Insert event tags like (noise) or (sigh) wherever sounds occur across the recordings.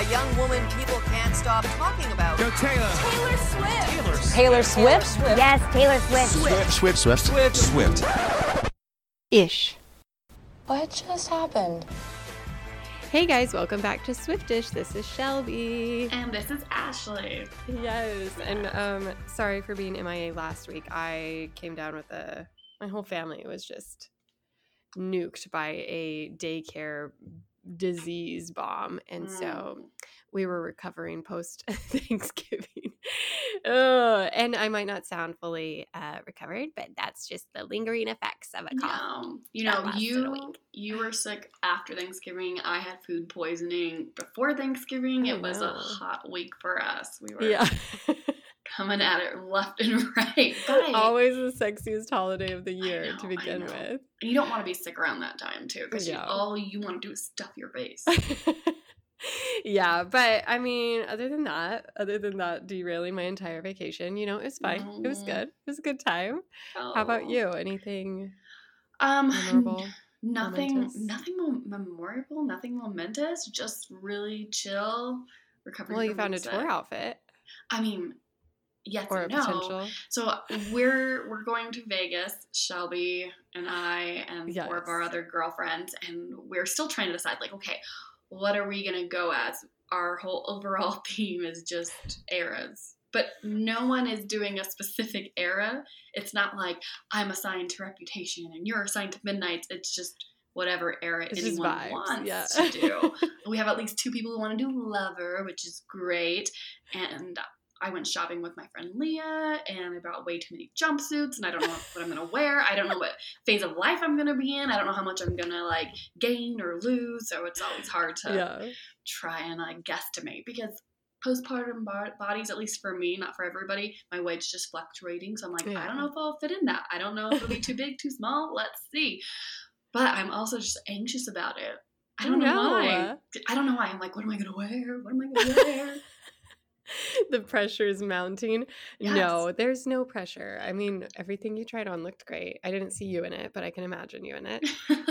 A young woman people can't stop talking about. Go Taylor. Taylor Swift. Taylor. Taylor Swift? Yes, Taylor Swift. Swift, Swift, Swift, Swift. Ish. What just happened? Hey guys, welcome back to Swiftish. This is Shelby. And this is Ashley. Yes, and um, sorry for being MIA last week. I came down with a my whole family was just nuked by a daycare disease bomb, and Mm. so we were recovering post (laughs) Thanksgiving. Ugh, and I might not sound fully uh, recovered, but that's just the lingering effects of a cough. No, you know, you you were sick after Thanksgiving. I had food poisoning before Thanksgiving. I it was a hot week for us. We were Yeah. (laughs) coming at it left and (laughs) right. But Always the sexiest holiday of the year know, to begin know. with. you don't want to be sick around that time too, because Yeah. all you want to do is stuff your face. (laughs) yeah, but I mean, other than that, other than that derailing my entire vacation, you know, it was fine. It was Mm. good. It was a good time. How about Oh. you? Anything Um, memorable? (sighs) nothing, momentous? nothing mem- memorable, nothing momentous. Just really chill. Recovering. Well, you found a tour outfit I mean, yes or no. potential. So (laughs) we're we're going to Vegas, Shelby and I and four of our other girlfriends, and we're still trying to decide like, okay, what are we gonna go as? Our whole overall (laughs) theme is just eras. But no one is doing a specific era. It's not like I'm assigned to Reputation and you're assigned to Midnights. It's just whatever era It's anyone wants Yeah. to do. (laughs) we have at least two people who want to do Lover, which is great. And I went shopping with my friend Leah, and I bought way too many jumpsuits, and I don't know what I'm gonna wear. I don't know what phase of life I'm gonna be in. I don't know how much I'm gonna like gain or lose. So it's always hard to yeah. try and like guesstimate because postpartum bo- bodies, at least for me, not for everybody, my weight's just fluctuating. So I'm like, I don't know if I'll fit in that. I don't know if it'll be too big, too small. Let's see. But I'm also just anxious about it. I don't know why. I don't know why. I'm like, what am I gonna wear? What am I gonna wear? (laughs) the pressure is mounting. No, there's no pressure. I mean, everything you tried on looked great. I didn't see you in it, but I can imagine you in it.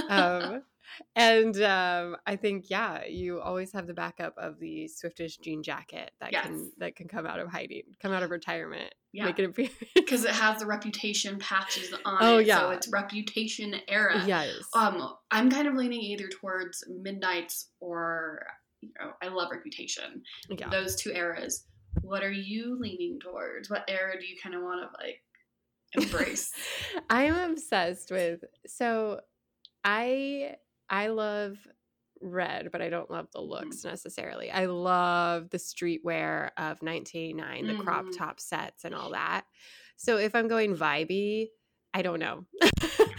um, (laughs) and um, I think yeah, you always have the backup of the Swiftish jean jacket that Yes. can that can come out of hiding, come out of retirement, Yeah. make it appear. (laughs) because it has the reputation patches on Oh, it. So yeah. it's reputation era. yes. Um, I'm kind of leaning either towards Midnight's or you know, I love Reputation. yeah. Those two eras. What are you leaning towards? What era do you kind of want to like embrace? (laughs) I'm obsessed with so I I love red, but I don't love the looks necessarily. I love the streetwear of 1989, the crop Mhm. top sets and all that. So if I'm going vibey, I don't know.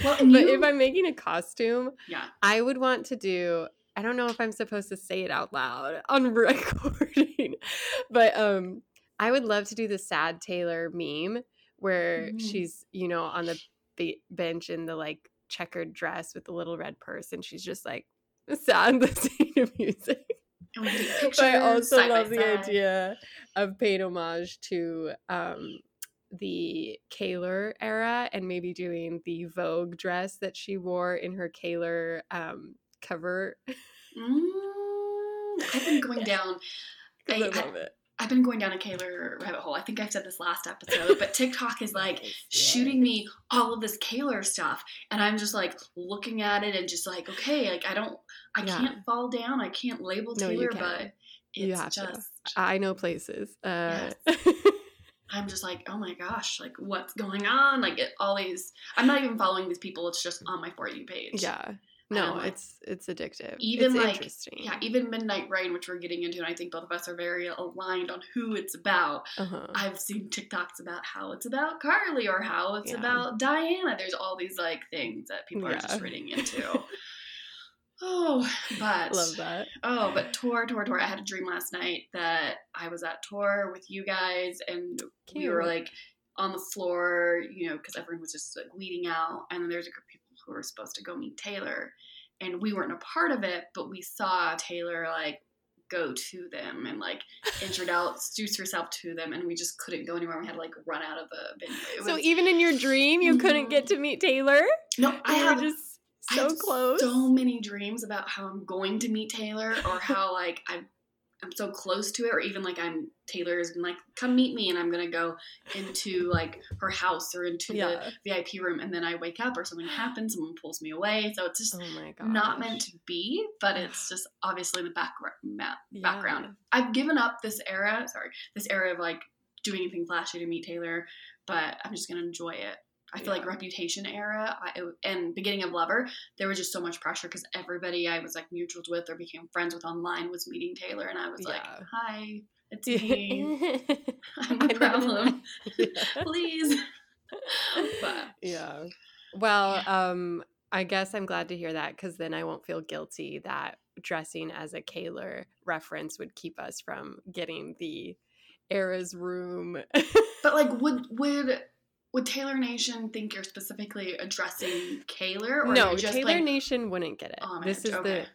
Well, (laughs) and but you- if I'm making a costume, yeah. I would want to do I don't know if I'm supposed to say it out loud on (laughs) recording, but um I would love to do the sad Taylor meme where Mm. she's, you know, on the be- bench in the like checkered dress with the little red purse and she's just like sad (laughs) listening to music. And we can take But I also love the side. idea of paying homage to um the Kaylor era and maybe doing the Vogue dress that she wore in her Kaylor um cover. Mm, I've been (laughs) going down. I, I- love it. I've been going down a Kaylor rabbit hole. I think I've said this last episode, but TikTok is like shooting me all of this Kaylor stuff, and I'm just like looking at it and just like, okay, like I don't, I Yeah. can't fall down. I can't label No, Taylor, but it's have to. just. I know places. Uh, (laughs) I'm just like, oh my gosh, like what's going on? Like it always. I'm not even following these people. It's just on my for you page. yeah. No, it's it's addictive. Even it's like interesting. yeah, even Midnight Rain, which we're getting into, and I think both of us are very aligned on who it's about. uh-huh. I've seen TikToks about how it's about Karlie or how it's Yeah. about Dianna. There's all these like things that people are just reading (laughs) into. oh, but Love that. oh, but tour, tour, tour. I had a dream last night that I was at tour with you guys, and we were like on the floor, you know, because everyone was just like weeding out, and then there's a group of people who were supposed to go meet Taylor, and we weren't a part of it, but we saw Taylor like go to them and like (laughs) introduce herself to them, and we just couldn't go anywhere. We had to like run out of the venue. So was- even in your dream, you couldn't get to mm-hmm. meet Taylor. no, I have just so close. So many dreams about how I'm going to meet Taylor or how like I I'm so close to it, or even like I'm Taylor's been like, come meet me, and I'm gonna go into like her house or into Yeah. the VIP room, and then I wake up or something happens, someone pulls me away. So it's just Oh not meant to be, but it's just obviously in the background. Ma- Yeah. background. I've given up this era. Sorry, this era of like doing anything flashy to meet Taylor, but I'm just gonna enjoy it. I feel like Reputation era I, and beginning of Lover, there was just so much pressure because everybody I was like mutuals with or became friends with online was meeting Taylor, and I was like, "Hi, it's me. (laughs) I'm the problem. Yeah. (laughs) Please." but yeah. Well, um, I guess I'm glad to hear that because then I won't feel guilty that dressing as a Kaylor reference would keep us from getting the Era's room. but like, (laughs) would would would Taylor Nation think you're specifically addressing Kaylor, or no, just Taylor like, Nation wouldn't get it. homage? This is Okay. the.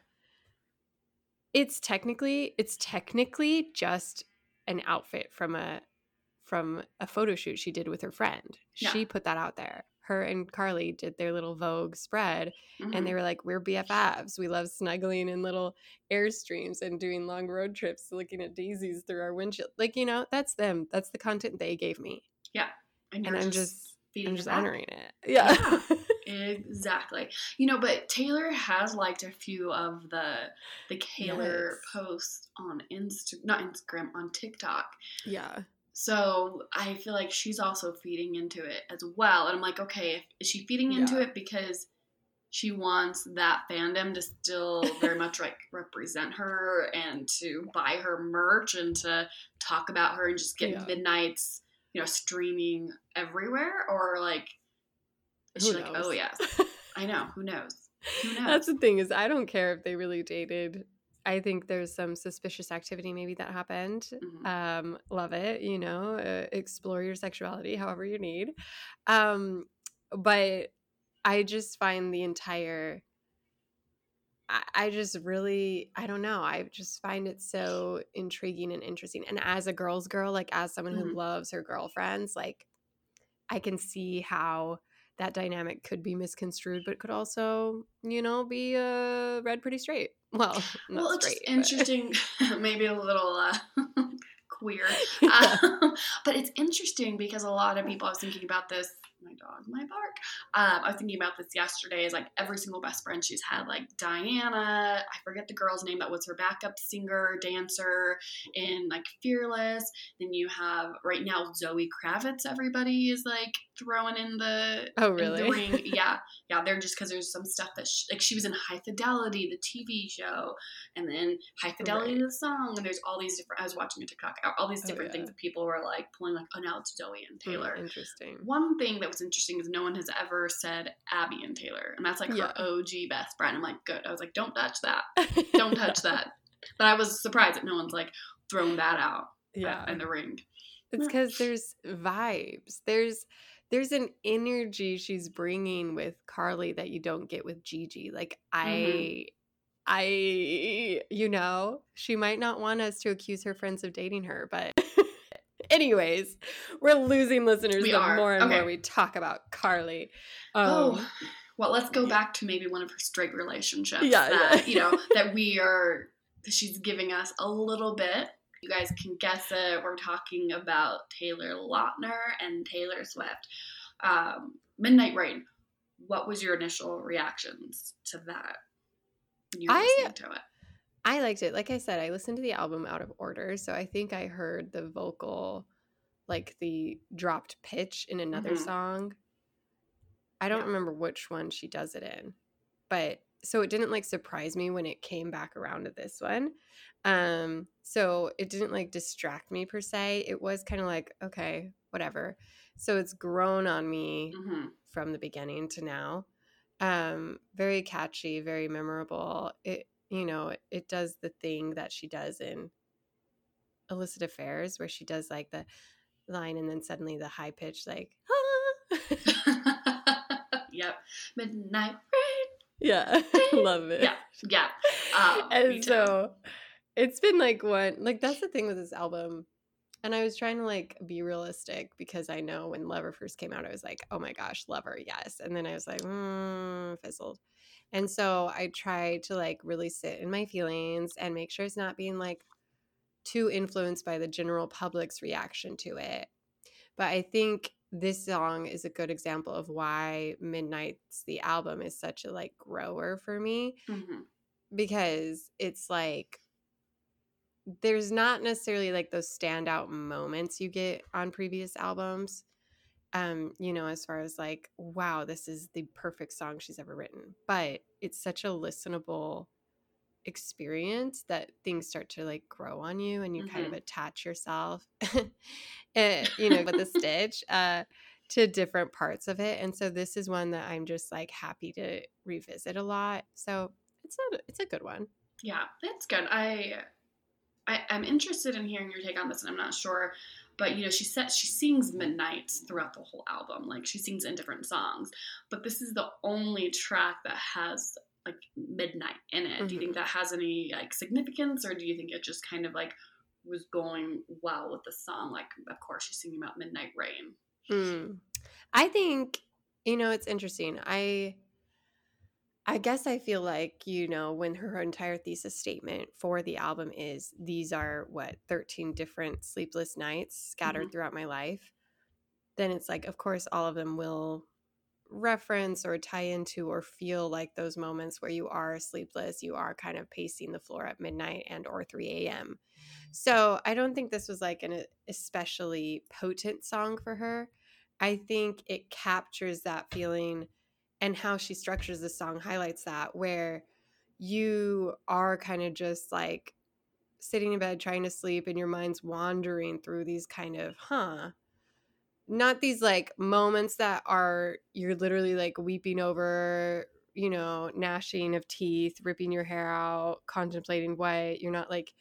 It's technically it's technically just an outfit from a from a photo shoot she did with her friend. Yeah. She put that out there. Her and Karlie did their little Vogue spread and Mhm. they were like, "We're BFFs. We love snuggling in little airstreams and doing long road trips, looking at daisies through our windshield." Like you know, that's them. That's the content they gave me, and, and I'm just just feeding I'm it just honoring it. (laughs) Yeah, Exactly. You know, but Taylor has liked a few of the the Kaylor Yes. posts on Insta, not Instagram, on TikTok. yeah, So I feel like she's also feeding into it as well. And I'm like, okay, is she feeding into Yeah. it because she wants that fandom to still very much like represent her and to buy her merch and to talk about her and just get Yeah. midnights, you know, streaming everywhere? Or like, is Who she like, oh, yes, (laughs) I know, who knows? Who knows? That's the thing is I don't care if they really dated. I think there's some suspicious activity maybe that happened. Mhm. Um, love it, you know, uh, explore your sexuality however you need. Um, but I just find the entire I, just really I don't know. I just find it so intriguing and interesting. And as a girl's girl, like as someone who Mhm. loves her girlfriends, like I can see how that dynamic could be misconstrued, but could also, you know, be uh, read pretty straight. (laughs) Well, not well, it's straight. interesting, (laughs) maybe a little uh, (laughs) queer, Yeah. um, but it's interesting because a lot of people. I was thinking about this. My dog, my bark. Um, I was thinking about this yesterday. Is like every single best friend she's had, like Dianna. I forget the girl's name that was her backup singer, dancer in like Fearless. Then you have right now Zoe Kravitz. Everybody is like throwing in the Oh, in the really? ring. (laughs) Yeah, yeah. They're just because there's some stuff that she, like she was in High Fidelity, the TV show, and then High Fidelity, Right. the song. And there's all these different. I was watching a TikTok. All these Oh, different yeah. things that people were like pulling like, oh, now it's Zoe and Hmm, Taylor. interesting. One thing that was interesting is no one has ever said Abby and Taylor, and that's like Yeah. her OG best friend. I'm like, good. I was like, don't touch that. (laughs) Don't touch that. But I was surprised that no one's like thrown that out uh, yeah. in the ring. It's because there's vibes. There's there's an energy she's bringing with Karlie that you don't get with Gigi. Like I Mhm. I you know, she might not want us to accuse her friends of dating her, but (laughs) (laughs) anyways, we're losing listeners We the are. more and Okay. more we talk about Karlie. Um, oh, well, let's go back to maybe one of her straight relationships. Yeah, that, yeah. you know, (laughs) that we are, she's giving us a little bit. You guys can guess it. We're talking about Taylor Lautner and Taylor Swift. Um, Midnight Rain. What was your initial reactions to that? When you were I- listening to it. I liked it. Like I said, I listened to the album out of order, so I think I heard the vocal, like the dropped pitch in another Mhm. song. I don't Yeah. remember which one she does it in, but so it didn't like surprise me when it came back around to this one. Um, so it didn't like distract me per se. It was kind of like okay, whatever. So it's grown on me Mhm. from the beginning to now. Um, very catchy, very memorable. It you know, it, does the thing that she does in illicit affairs where she does like the line and then suddenly the high pitch like (laughs) yep. Midnight Rain. yeah (laughs) love it Yeah. Yeah. Um, and so it's been like one like that's the thing with this album and i was trying to like be realistic because i know when lover first came out i was like oh my gosh lover yes and then i was like mm, fizzled and so i try to like really sit in my feelings and make sure it's not being like too influenced by the general public's reaction to it. But I think this song is a good example of why Midnights the album is such a like grower for me hmm because it's like there's not necessarily like those standout moments you get on previous albums um you know as far as like wow this is the perfect song she's ever written but it's such a listenable experience that things start to like grow on you and you kind of attach yourself (laughs) eh, you know with a stitch uh to different parts of it and so this is one that i'm just like happy to revisit a lot so it's a it's a good one Yeah, that's good. I, I I'm interested in hearing your take on this, and I'm not sure, but you know, she says she sings Midnight throughout the whole album. Like she sings in different songs, but this is the only track that has like midnight in it. Do you think that has any like significance, or do you think it just kind of like was going well with the song? Like, of course, she's singing about midnight rain. Mm. I think you know it's interesting. I I guess I feel like you know when her entire thesis statement for the album is these are what 13 different sleepless nights scattered Mhm. throughout my life. Then it's like of course all of them will reference or tie into or feel like those moments where you are sleepless, you are kind of pacing the floor at midnight and or 3 a.m. So I don't think this was like an especially potent song for her. I think it captures that feeling and how she structures the song highlights that where you are kind of just like sitting in bed trying to sleep and your mind's wandering through these kind of huh not these like moments that are you're literally like weeping over you know gnashing of teeth ripping your hair out contemplating what you're not like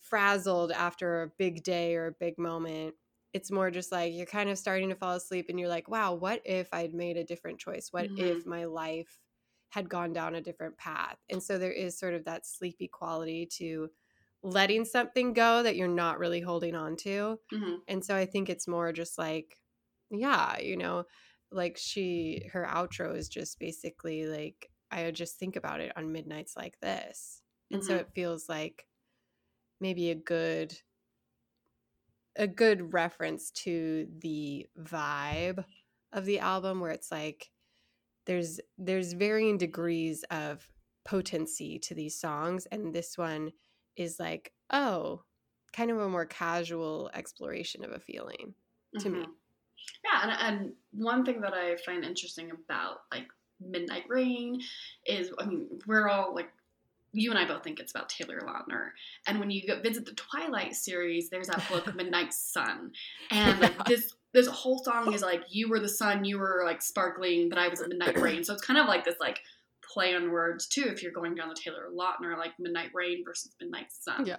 frazzled after a big day or a big moment it's more just like you're kind of starting to fall asleep and you're like wow what if i'd made a different choice what Mhm. if my life had gone down a different path and so there is sort of that sleepy quality to letting something go that you're not really holding on to hmm and so I think it's more just like, yeah, you know, like she, her outro is just basically like, I would just think about it on midnights like this. And so Mhm. it feels like maybe a good, a good reference to the vibe of the album where it's like, there's, there's varying degrees of potency to these songs. And this one is like, oh, kind of a more casual exploration of a feeling to me. Mhm. Yeah, and, and one thing that I find interesting about like Midnight Rain is, I mean, we're all like, you and I both think it's about Taylor Lautner, and when you go visit the Twilight series, there's that book (laughs) Midnight Sun, and like this this whole song is like you were the sun, you were like sparkling, but I was a midnight rain. So it's kind of like this like play on words too. If you're going down the Taylor Lautner like Midnight Rain versus Midnight Sun. Yeah.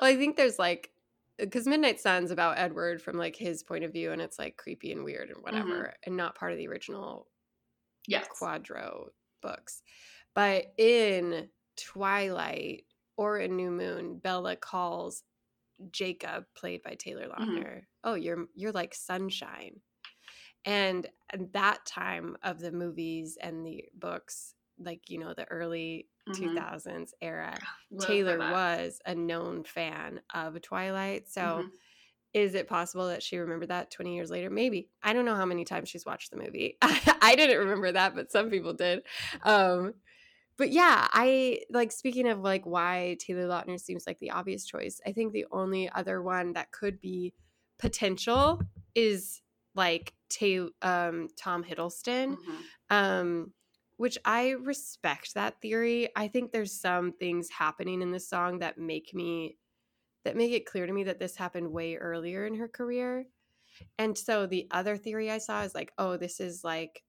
Well, I think there's like, because Midnight Sun's about Edward from like his point of view, and it's like creepy and weird and mm-hmm. whatever, and not part of the original Yes. Quadro books. But in Twilight or in New Moon, Bella calls Jacob, played by Taylor Lautner, oh, you're you're like sunshine. And at that time of the movies and the books, like you know, the early Mhm. 2000s era, (sighs) Love Taylor that. was a known fan of Twilight. So Mhm. is it possible that she remembered that 20 years later? Maybe. I don't know how many times she's watched the movie. (laughs) I didn't remember that, but some people did. Um, but yeah, I like speaking of like why Taylor Lautner seems like the obvious choice. I think the only other one that could be potential is like Ta- um, Tom Hiddleston Mhm. um which i respect that theory i think there's some things happening in this song that make me that make it clear to me that this happened way earlier in her career and so the other theory i saw is like oh this is like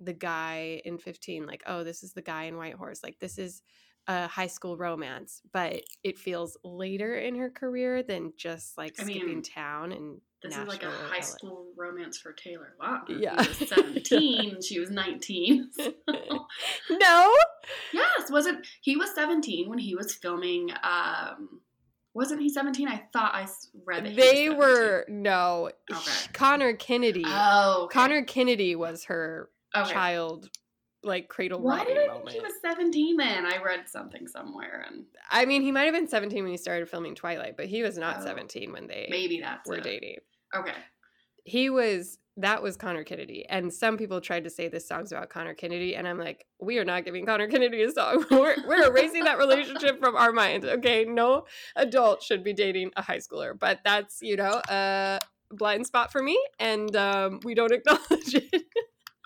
the guy in 15 like oh this is the guy in white horse like this is a high school romance but it feels later in her career than just like I skipping mean, town and This is like a high LA. school romance for Taylor Lautner. Yeah. He was (laughs) 17, she was 19. (laughs) So- (laughs) no yes, wasn't he was 17 when he was filming um wasn't he 17? I thought I read they were no Okay. conor kennedy Oh, okay. conor kennedy was her okay. child like cradle Why did I moment. think he was 17 then? I read something somewhere and I mean, he might have been 17 when he started filming Twilight, but he was not Oh, 17 when they maybe that's were it. dating. Okay. He was that was Conor Kennedy, and some people tried to say this song's about Conor Kennedy, and I'm like, we are not giving Conor Kennedy a song. (laughs) We're we're erasing that relationship from our minds. Okay, no adult should be dating a high schooler, but that's you know a blind spot for me, and um, we don't (laughs) acknowledge it.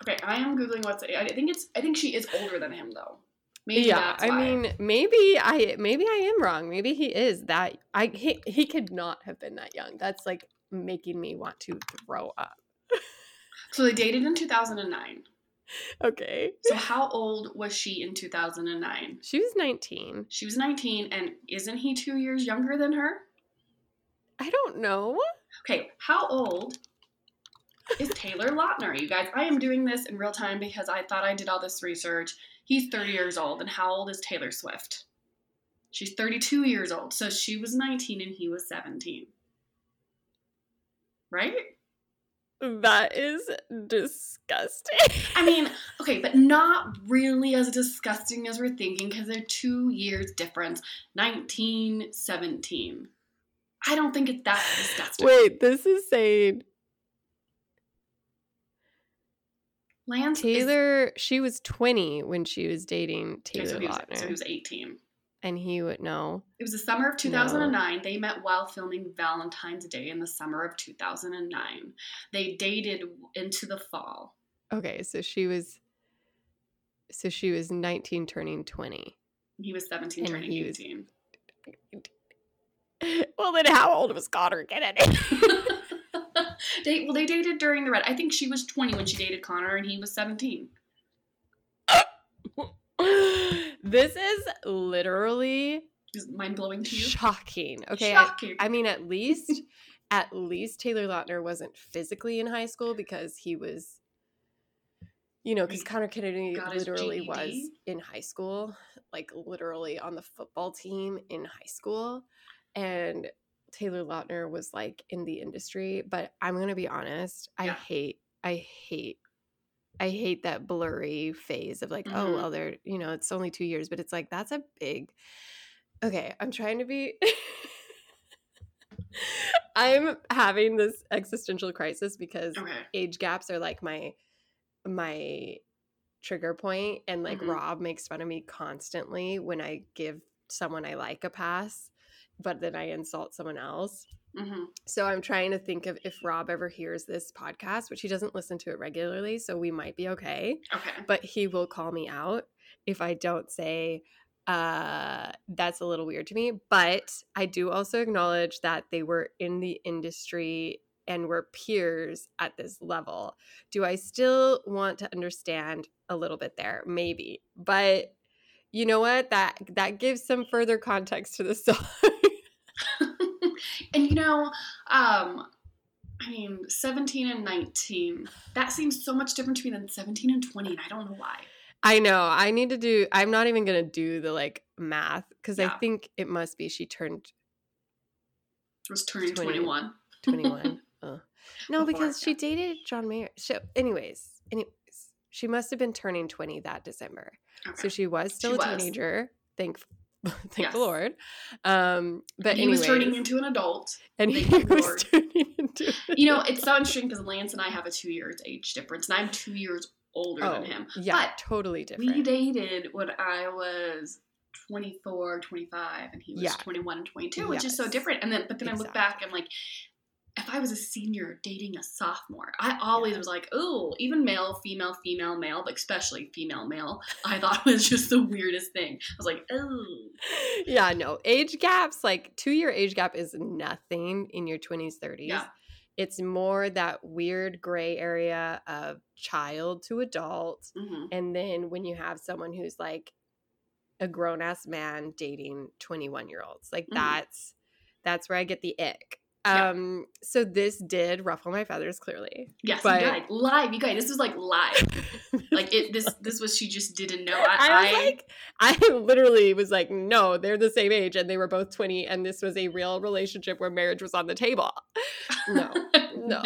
Okay, I am googling what's I think it's I think she is older than him though. Maybe yeah, that's I mean, maybe I maybe I am wrong. Maybe he is that. I he, he could not have been that young. That's like making me want to throw up. (laughs) so they dated in 2009. Okay, So how old was she in 2009? she was 19. She was 19 and isn't he 2 years younger than her? I don't know. Okay, how old is Taylor Lautner? You guys, I am doing this in real time because I thought I did all this research. He's 30 years old, and how old is Taylor Swift? She's 32 years old, so she was 19 and he was 17. Right? That is disgusting. I mean, okay, but not really as disgusting as we're thinking because they're two years difference 19, 17. I don't think it's that disgusting. Wait, this is saying Lance is- Taylor. she was 20 when she was dating Taylor so, he was, Lautner, so he was 18. and he would know. It was the summer of 2009. They met while filming Valentine's Day in the summer of 2009. They dated into the fall. Okay, so she was. So she was 19, turning 20. He was 17, And turning he was- 18. (laughs) Well, then how old was Conor Kennedy? (laughs) (laughs) they, well, they dated during the red. I think she was 20 when she dated Conor, and he was 17. (gasps) this is literally mind blowing to you? shocking. Okay, I, Shocking. I mean, at (laughs) least, at least Taylor Lautner wasn't physically in high school because he was, you know, because Conor Kennedy literally was in high school, like literally on the football team in high school, and Taylor Lautner was like in the industry. But I'm gonna be honest, I Yeah. hate, I hate. I hate that blurry phase of like, oh Mhm. well, they're you know, it's only two years, but it's like that's a big okay i'm trying to be (laughs) i'm having this existential crisis because okay. age gaps are like my my trigger point and like Mhm. rob makes fun of me constantly when i give someone i like a pass but then i insult someone else. Hmm so i'm trying to think of if rob ever hears this podcast which he doesn't listen to it regularly so we might be okay Okay. but he will call me out if I don't say uh that's a little weird to me but I do also acknowledge that they were in the industry and were peers at this level. Do I still want to understand a little bit there? Maybe but you know what? That that gives some further context to the (laughs) song (laughs) and you know, um, I mean, 17 and 19, that seems so much different to me than 17 and 20, and I don't know why. I know I need to do I'm not even going to do the like math cuz Yeah. I think it must be she turned was turning 20. 21. 21. oh. (laughs) No, Before, because she dated John Mayer. So, anyways, anyways, she must have been turning 20 that December. So she was still She a was. teenager. Thank (laughs) thank Yes. the Lord. Um but he anyways, was turning into an adult. and he (laughs) was Lord. turning into You know, it's so interesting because Lance and I have a two years age difference, and I'm two years older oh, than him. Yeah, But totally different. we dated when I was 24, 25, and he was Yeah. 21 and 22, which is so different. And then, but then I look back, Exactly. I'm like, if I was a senior dating a sophomore, I always Yeah. was like, oh, even male, female, female, male, but especially female, male, I thought (laughs) was just the weirdest thing. I was like, oh. yeah, no. Age gaps, like 2 year age gap is nothing in your 20s, 30s. Yeah. It's more that weird gray area of child to adult. hmm And then when you have someone who's like a grown ass man dating 21 year olds, like Mhm. that's that's where I get the ick. Yeah. Um so this did ruffle my feathers clearly. Yes, But- you guys, live, you guys, this was like live. Like it, this, (laughs) this was she just didn't know. I, I, was like I literally was like no, they're the same age and they were both 20 and this was a real relationship where marriage was on the table. No. (laughs) No.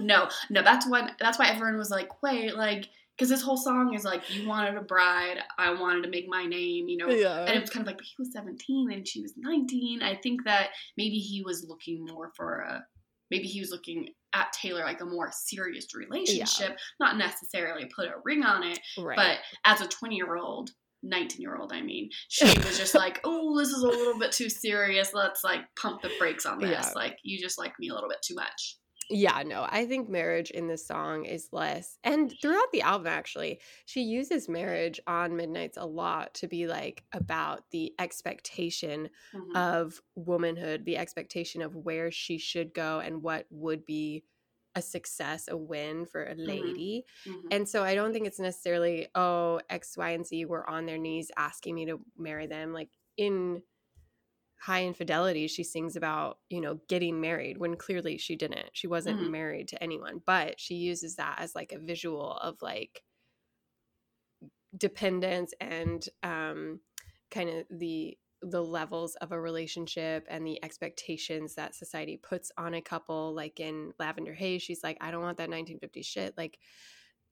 no, no. That's why. That's why everyone was like, "Wait, like because this whole song is like, you wanted a bride, I wanted to make my name, you know. Yeah. And it was kind of like, he was 17 and she was 19. I think that maybe he was looking more for a, maybe he was looking at Taylor like a more serious relationship, not necessarily put a ring on it, right. but as a 20 year old, 19 year old, I mean, she was just like, oh, this is a little bit too serious. Let's like pump the brakes on this. Yeah. Like, you just like me a little bit too much. Yeah, no, I think marriage in this song is less. And throughout the album, actually, she uses marriage on Midnights a lot to be like about the expectation Mhm. of womanhood, the expectation of where she should go and what would be a success, a win for a lady. Mhm. And so I don't think it's necessarily, oh, X, Y, and Z were on their knees asking me to marry them. Like in High Infidelity, she sings about, you know, getting married when clearly she didn't. She wasn't Mhm. married to anyone, but she uses that as like a visual of like dependence and um kind of the the levels of a relationship and the expectations that society puts on a couple like in lavender haze she's like i don't want that 1950s shit like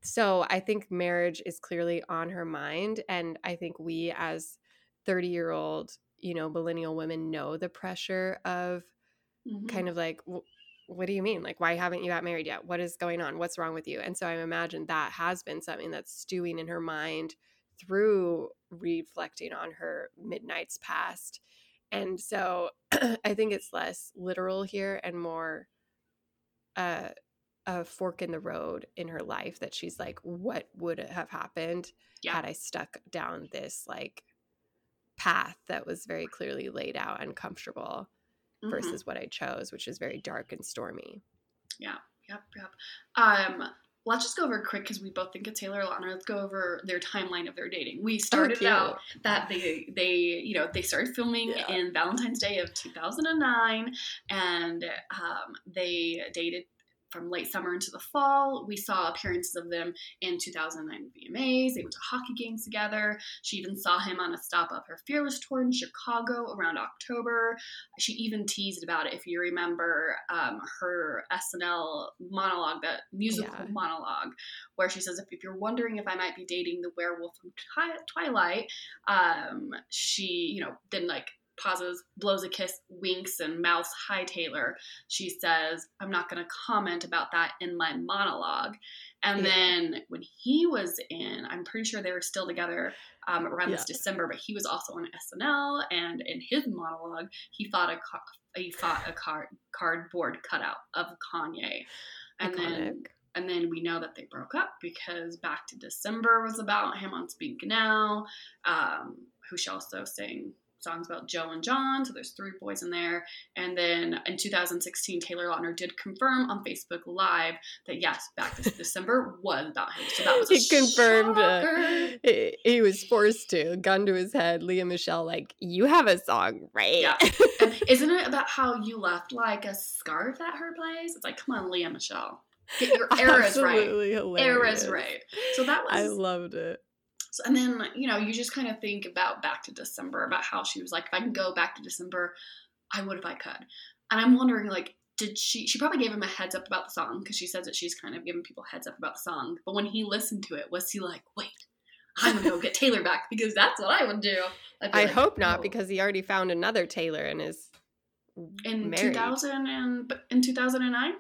so i think marriage is clearly on her mind and i think we as 30 year old you know millennial women know the pressure of Mhm. kind of like "Wh- what do you mean? Like why haven't you got married yet? What is going on? What's wrong with you? And so i imagine that has been something that's stewing in her mind through reflecting on her midnight's past. And so (clears throat) i think it's less literal here and more uh, a fork in the road in her life that she's like what would have happened Yeah. had i stuck down this like path that was very clearly laid out and comfortable Mhm. versus what I chose, which is very dark and stormy. Yeah. Yep, yep. Um, let's just go over quick because we both think it's Taylor Lautner. Let's go over their timeline of their dating. We started cute. out that they they you know they started filming Yeah. in Valentine's Day of 2009, and um, they dated from late summer into the fall. We saw appearances of them in 2009 VMAs. They went to hockey games together. She even saw him on a stop of her Fearless tour in Chicago around October. She even teased about it, if you remember um, her SNL monologue, that musical Yeah. monologue, where she says, if, if you're wondering if I might be dating the werewolf from Twilight, um, she, you know, then like pauses, blows a kiss, winks, and mouths, Hi, Taylor. She says, I'm not going to comment about that in my monologue. And Yeah. then when he was in, I'm pretty sure they were still together um, around this December, but he was also on SNL. And in his monologue, he fought a he fought a card cardboard cutout of Kanye. And then and then we know that they broke up because Back to December was about him on Speak Now, um, who she also sang songs about Joe and John. So there's three boys in there. And then in 2016, Taylor Lautner did confirm on Facebook Live that yes, Back to (laughs) December was about him. So that was he confirmed uh, he, he was forced to gun to his head lea michele like you have a song right Yeah. (laughs) And isn't it about how you left like a scarf at her place? It's like, come on, Lea Michele. Get your (laughs) eras right. Hilarious. Eras right. So that was i loved it So, and then, you know, you just kind of think about back to December, about how she was like, if I can go back to December, I would if I could. And I'm wondering, like, did she, she probably gave him a heads up about the song because she says that she's kind of giving people heads up about the song. But when he listened to it, was he like, wait, I'm going to go get Taylor back because that's what I would do? I like, hope not "Oh." because he already found another taylor and is in married. 2000 and, in 2009?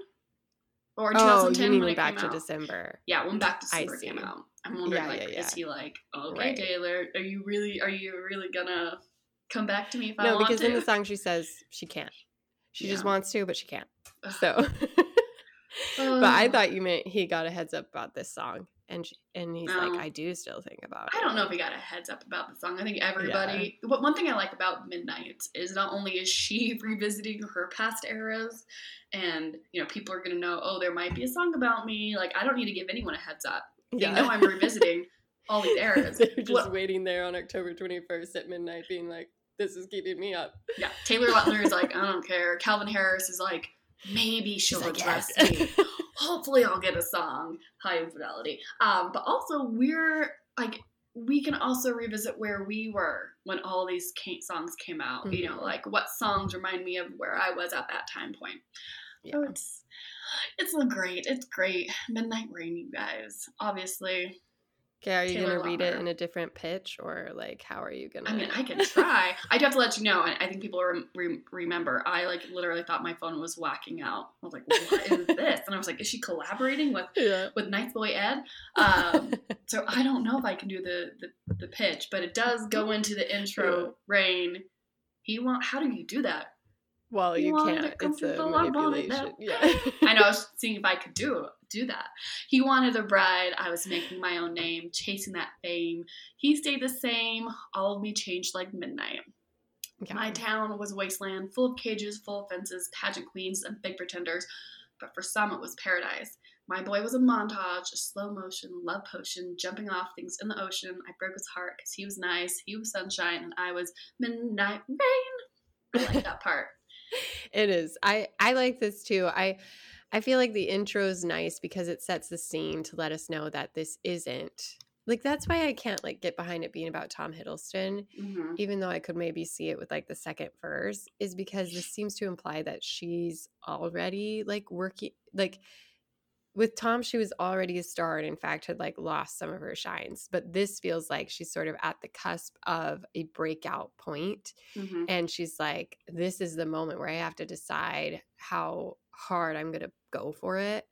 Or oh 2010 you mean when it back came to out? december Yeah, when Back to December came out. I'm wondering, Yeah, like, yeah, is he like, okay, Right. Taylor, are you really, are you really gonna come back to me if I want to? no because in the song she says she can't she just wants to but she can't so (laughs) but i thought you meant he got a heads up about this song and she, and he's No. like i do still think about it I don't know if he got a heads up about the song. I think everybody. But one thing I like about Midnight is not only is she (laughs) revisiting her past eras, and you know people are gonna know, oh, there might be a song about me. Like I don't need to give anyone a heads up. They know I'm revisiting all these (laughs) eras. They're just What- waiting there on October 21st at midnight, being like, "This is keeping me up." Yeah, Taylor Lautner is like, I don't care. Calvin Harris is like, maybe she'll like, address "Yes." me. Hopefully, I'll get a song. High infidelity. Um, but also, we're like, we can also revisit where we were when all these songs came out. You know, Mhm. like what songs remind me of where I was at that time point. Yeah. So it's it's great. It's great. Midnight Rain, you guys. Obviously, Okay, are you Taylor gonna read it in a different pitch or like how are you gonna? I mean, (laughs) I can try. I do have to let you know. and I think people re- remember. I like literally thought my phone was whacking out. I was like, "What is (laughs) this?" And I was like, "Is she collaborating with yeah. with Nice Boy Ed?" (laughs) Um, so I don't know if I can do the, the the pitch, but it does go into the intro. Rain. He want. How do you do that? Well, You you can't. it It's a manipulation. Yeah. (laughs) I know. I was (laughs) seeing if I could do do that. He wanted a bride. I was making my own name, chasing that fame. He stayed the same. All of me changed like midnight. Yeah. My town was wasteland, full of cages, full of fences, pageant queens, and big pretenders. But for some, it was paradise. My boy was a montage, a slow motion, love potion, jumping off things in the ocean. I broke his heart because he was nice, he was sunshine, and I was midnight rain. I like (laughs) that part. (laughs) it is i i like this too i i feel like the intro is nice because it sets the scene to let us know that this isn't like that's why i can't like get behind it being about tom hiddleston Mhm. even though i could maybe see it with like the second verse is because this seems to imply that she's already like working like with tom she was already a star and in fact had like lost some of her shines but this feels like she's sort of at the cusp of a breakout point Mhm. and she's like this is the moment where i have to decide how hard i'm going to go for it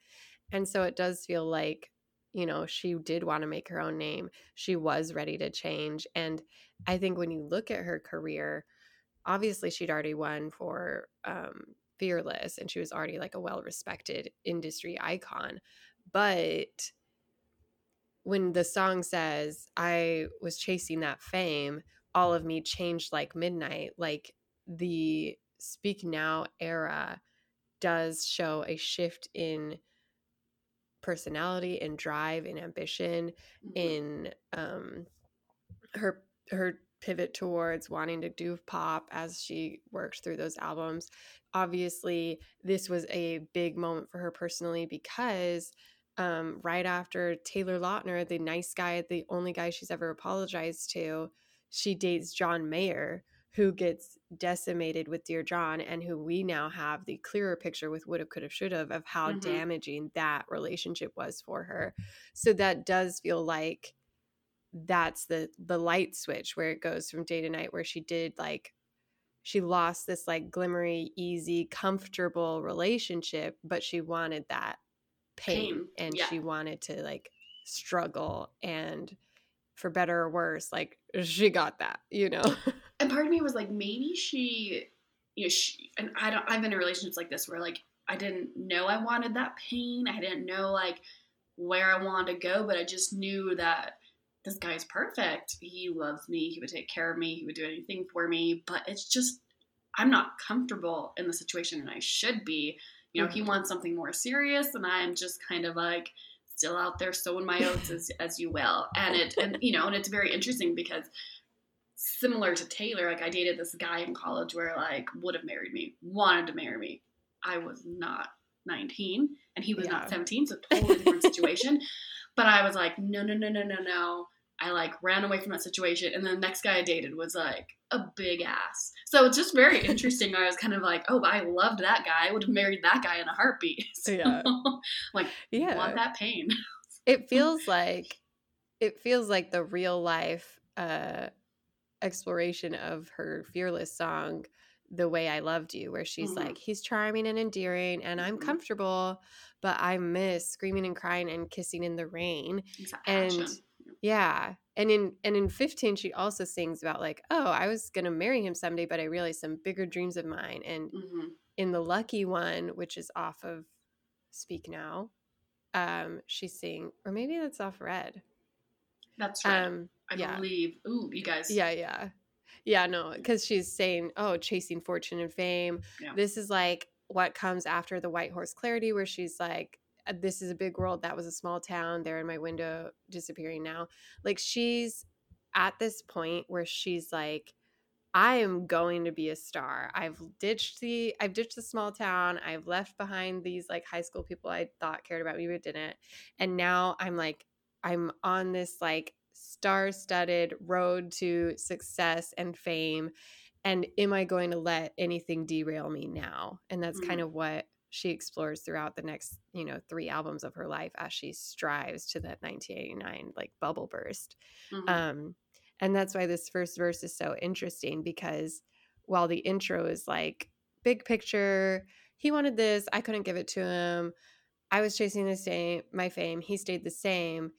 and so it does feel like you know she did want to make her own name she was ready to change and i think when you look at her career obviously she'd already won for um, fearless and she was already like a well-respected industry icon but when the song says i was chasing that fame all of me changed like midnight like the speak now era does show a shift in personality and drive and ambition Mhm. in um her her pivot towards wanting to do pop as she worked through those albums obviously this was a big moment for her personally because um, right after Taylor Lautner, the nice guy, the only guy she's ever apologized to, she dates John Mayer, who gets decimated with Dear John, and who we now have the clearer picture with would have, could have, should have of how Mhm. damaging that relationship was for her. So that does feel like that's the the light switch where it goes from day to night, where she did like she lost this like glimmery, easy, comfortable relationship, but she wanted that pain, Pain, and yeah. she wanted to like struggle and for better or worse, like she got that, you know. (laughs) and part of me was like maybe she you know she and i don't i've been in relationships like this where like i didn't know i wanted that pain i didn't know like where i wanted to go but i just knew that this guy's perfect he loves me he would take care of me he would do anything for me but it's just i'm not comfortable in the situation and i should be you know he Mhm. wants something more serious and i'm just kind of like still out there sowing my oats (laughs) as, as you will and it and you know and it's very interesting because similar to Taylor, like I dated this guy in college where like would have married me, wanted to marry me. I was not 19 and he was Yeah. not 17, so totally different situation. (laughs) But I was like, no, no, no, no, no, no. I like ran away from that situation. And then the next guy I dated was like a big ass. So it's just very (laughs) interesting. I was kind of like, oh, I loved that guy. I would have married that guy in a heartbeat. (laughs) So, Yeah. (laughs) like, yeah. want that pain. it feels like it feels like the real life uh exploration of her fearless song the way i loved you where she's Mhm. like he's charming and endearing and i'm Mhm. comfortable but i miss screaming and crying and kissing in the rain that and. Yeah and in and in 15 she also sings about like oh i was gonna marry him someday but i realized some bigger dreams of mine and Mhm. in the lucky one which is off of speak now um she's sing or maybe that's off red That's right. um I yeah believe. Ooh, you guys. yeah yeah yeah no because she's saying oh chasing fortune and fame Yeah. this is like what comes after the white horse clarity where she's like "Uh, this is a big world that was a small town they're in my window disappearing now like she's at this point where she's like I am going to be a star. I've ditched the I've ditched the small town. I've left behind these like high school people I thought cared about me but didn't. And now I'm like I'm on this like star-studded road to success and fame and am I going to let anything derail me now? And that's kind Mhm. of what she explores throughout the next, you know, three albums of her life as she strives to that 1989 like bubble burst. Mhm. Um, and that's why this first verse is so interesting because while the intro is like big picture, he wanted this, I couldn't give it to him. I was chasing the same my fame, he stayed the same.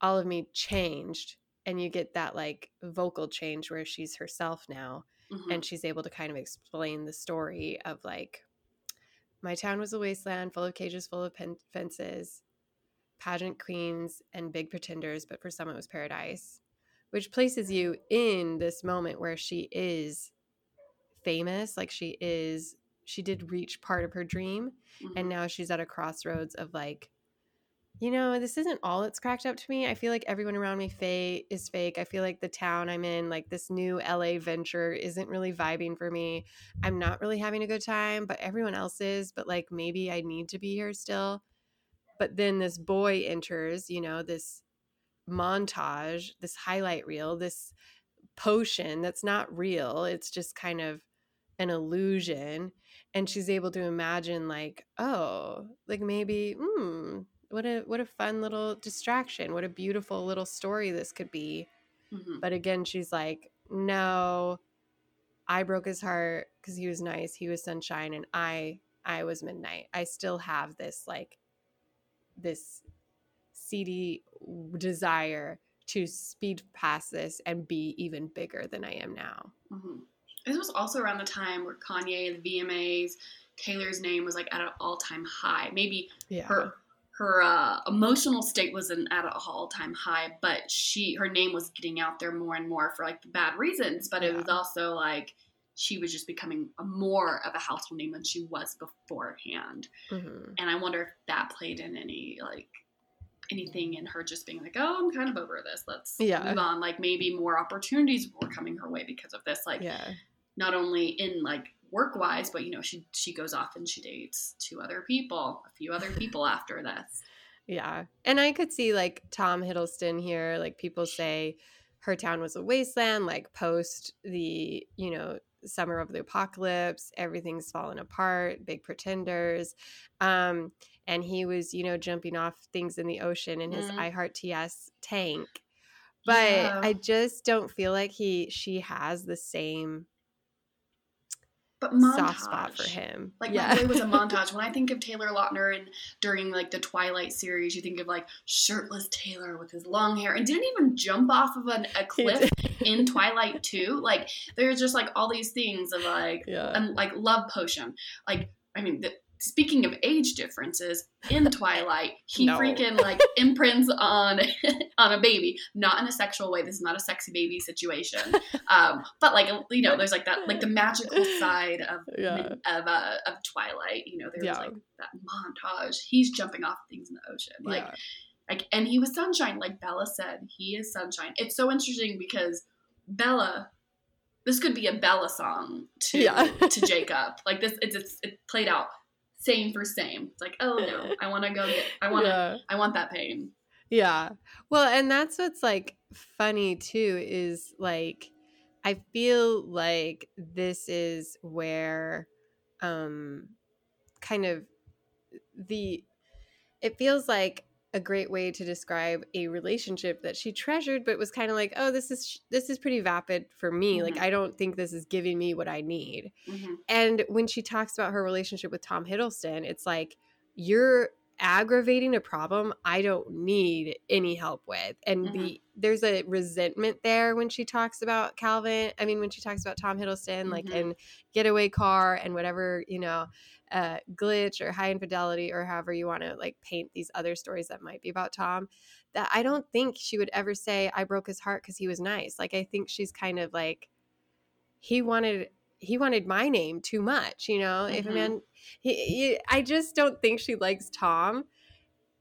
All of me changed. And you get that like vocal change where she's herself now Mhm. and she's able to kind of explain the story of like my town was a wasteland full of cages full of pen- fences pageant queens and big pretenders but for some it was paradise which places you in this moment where she is famous like she is she did reach part of her dream Mhm. and now she's at a crossroads of like you know this isn't all it's cracked up to me i feel like everyone around me fa- is fake i feel like the town i'm in like this new la venture isn't really vibing for me i'm not really having a good time but everyone else is but like maybe i need to be here still. But then this boy enters you know this montage this highlight reel this potion that's not real it's just kind of an illusion and she's able to imagine like oh like maybe mm, what a what a fun little distraction what a beautiful little story this could be Mhm. but again she's like no i broke his heart because he was nice he was sunshine and i i was midnight i still have this like this seedy desire to speed past this and be even bigger than i am now Mhm. This was also around the time where Kanye, the VMAs, Taylor's name was like at an all time high. Maybe yeah her her uh, emotional state wasn't at an all time high, but she her name was getting out there more and more for like bad reasons. But it was also like she was just becoming a more of a household name than she was beforehand. Mhm. And I wonder if that played in any like anything in her just being like, oh, I'm kind of over this. Let's Yeah. move on. Like maybe more opportunities were coming her way because of this. Like yeah not only in like work wise, but you know, she she goes off and she dates two other people, a few other (laughs) people after this. Yeah. And I could see like Tom Hiddleston here, like people say her town was a wasteland, like post the, you know, summer of the apocalypse, everything's fallen apart, big pretenders. Um, and he was, you know, jumping off things in the ocean in his Mhm. I Heart TS tank. But Yeah. I just don't feel like he she has the same But montage. soft spot for him. Like yeah. my boy was a (laughs) montage. When I think of Taylor Lautner and during like the Twilight series, you think of like shirtless Taylor with his long hair and didn't even jump off of an, a cliff in Twilight too. Like there's just like all these things of like yeah. and like love potion. Like I mean, the, speaking of age differences in Twilight, he No. freaking like (laughs) imprints on (laughs) on a baby, not in a sexual way. This is not a sexy baby situation. Um, but like you know, there's like that like the magical side of Yeah. of uh, of Twilight. You know, there's Yeah. like that montage. He's jumping off things in the ocean, like yeah. like, and he was sunshine, like Bella said. He is sunshine. It's so interesting because Bella, this could be a Bella song to Yeah. to Jacob. Like this, it's, it's it played out same for same. It's like, oh no, (laughs) I want to go get, I want to, yeah. I want that pain. Yeah. Well, and that's what's like funny too is like I feel like this is where um kind of the it feels like a great way to describe a relationship that she treasured but was kind of like oh this is this is pretty vapid for me like Mhm. i don't think this is giving me what i need Mhm. and when she talks about her relationship with Tom Hiddleston, it's like you're aggravating a problem I don't need any help with. And the there's a resentment there when she talks about Calvin. I mean, when she talks about Tom Hiddleston, like Mhm. in Getaway Car and whatever, you know, uh, glitch or high infidelity or however you want to like paint these other stories that might be about Tom. That I don't think she would ever say I broke his heart because he was nice. Like I think she's kind of like he wanted he wanted my name too much, you know. If a Mhm. man, he, he, I just don't think she likes Tom.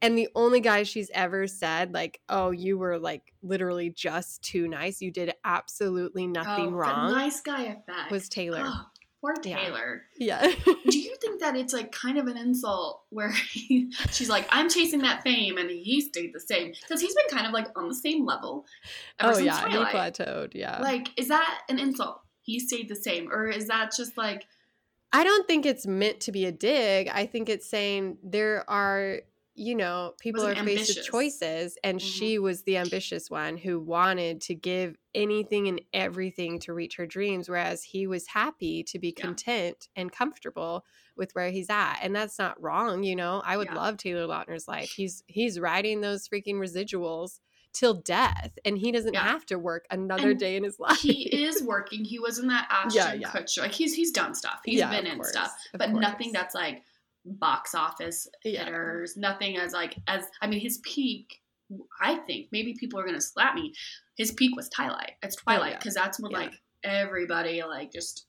And the only guy she's ever said, like, "Oh, you were like literally just too nice. You did absolutely nothing Oh, wrong," The nice guy effect was Taylor. Oh, poor Taylor. Yeah, Do (laughs) you think that it's like kind of an insult where he, she's like, I'm chasing that fame, and he stayed the same because he's been kind of like on the same level. Ever oh since yeah, he plateaued. Yeah, Like, is that an insult? He stayed the same, or is that just like I don't think it's meant to be a dig. I think it's saying there are, you know, people are Wasn't faced with choices, and Mhm. she was the ambitious one who wanted to give anything and everything to reach her dreams, whereas he was happy to be Yeah. content and comfortable with where he's at, and that's not wrong. You know, I would Yeah. love Taylor Lautner's life. He's he's riding those freaking residuals till death, and he doesn't Yeah. have to work another And day in his life. he is working. He was in that (laughs) Yeah, Ashton yeah. Kutcher. Like he's he's done stuff. He's Yeah, been in course, stuff, but nothing that's like box office Yeah. hitters. Nothing as like as I mean his peak. I think maybe people are gonna slap me. His peak was Twilight. It's oh, Twilight Oh, yeah. because that's when Yeah. like everybody like just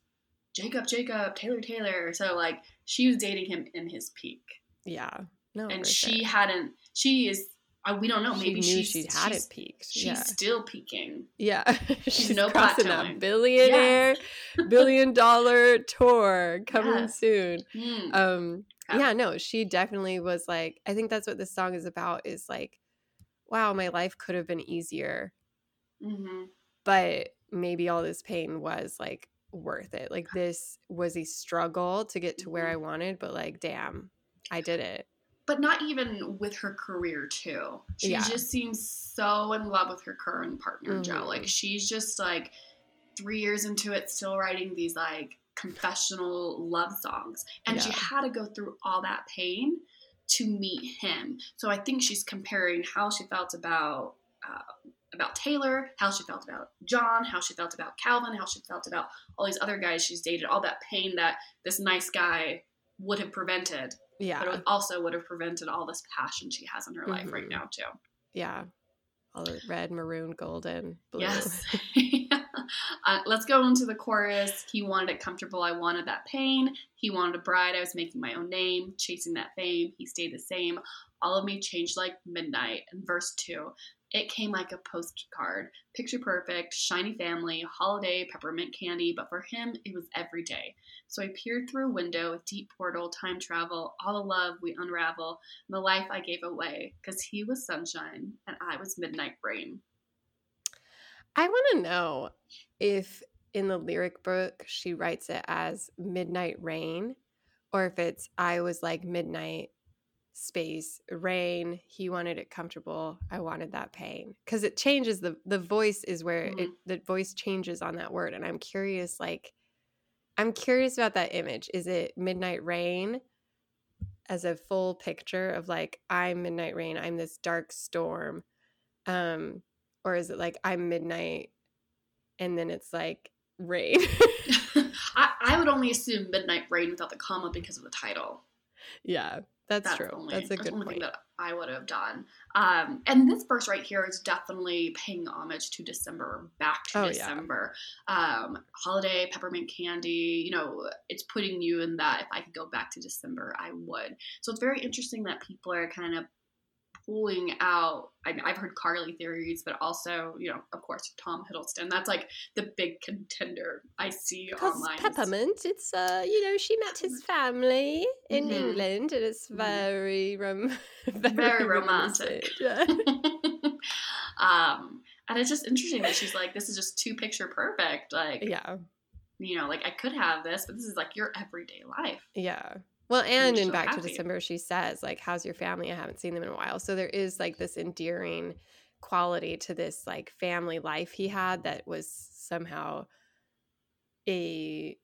Jacob, Jacob, Taylor, Taylor. So like she was dating him in his peak, yeah, no, and she sure. hadn't. She is. Uh, we don't know. she Maybe knew she's, she'd had she's, it peaked. She's yeah. still peaking. Yeah, (laughs) she's no crossing that billionaire, (laughs) billion dollar tour coming Yes. soon. Mm. Um, Yeah. yeah, no, she definitely was like. I think that's what this song is about. Is like, wow, my life could have been easier, hmm but maybe all this pain was like worth it. Like this was a struggle to get to where Mhm. I wanted, but like, damn, I did it. But not even with her career too. She Yeah. just seems so in love with her current partner, Joe. Mhm. Like she's just like three years into it, still writing these like confessional love songs, and she had to go through all that pain to meet him. So I think she's comparing how she felt about. Uh, about Taylor, how she felt about John, how she felt about Calvin, how she felt about all these other guys she's dated, all that pain that this nice guy would have prevented Yeah, but it also would have prevented all this passion she has in her life right Mhm. now too. yeah. All the red, maroon, golden, blue. Yes. (laughs) (laughs) uh, let's go into the chorus. He wanted it comfortable. I wanted that pain. He wanted a bride. I was making my own name, chasing that fame. He stayed the same. All of me changed like midnight. And verse two, it came like a postcard. Picture perfect, shiny family, holiday, peppermint candy. But for him, it was every day. So I peered through a window, deep portal, time travel, all the love we unravel, and the life I gave away. Because he was sunshine and I was midnight rain. I want to know if in the lyric book she writes it as midnight rain or if it's I was like midnight space rain he wanted it comfortable i wanted that pain. Because it changes the the voice is where it the voice changes on that word and i'm curious like i'm curious about that image. Is it midnight rain as a full picture of like i'm midnight rain i'm this dark storm um or is it like i'm midnight and then it's like rain? (laughs) (laughs) I, I would only assume midnight rain without the comma because of the title. yeah that's, That's true only, that's a that's good only thing that I would have done. Um, and this verse right here is definitely paying homage to December, back to Oh, yeah. December. Um, holiday, peppermint candy, you know, it's putting you in that if I could go back to December, I would. So it's very interesting that people are kind of pulling out. I mean, I've heard Karlie theories, but also, you know, of course, Tom Hiddleston. That's like the big contender I see because online. peppermint it's uh you know she met his family in Mhm. england and it's Mhm. very rom- (laughs) very, Very romantic. Yeah. (laughs) um, and it's just interesting that she's like, this is just too picture perfect. Like, yeah you know, like I could have this, but this is like your everyday life. Yeah. Well, and in so Back to. December, she says, like, how's your family? I haven't seen them in a while. So there is like this endearing quality to this like family life he had that was somehow a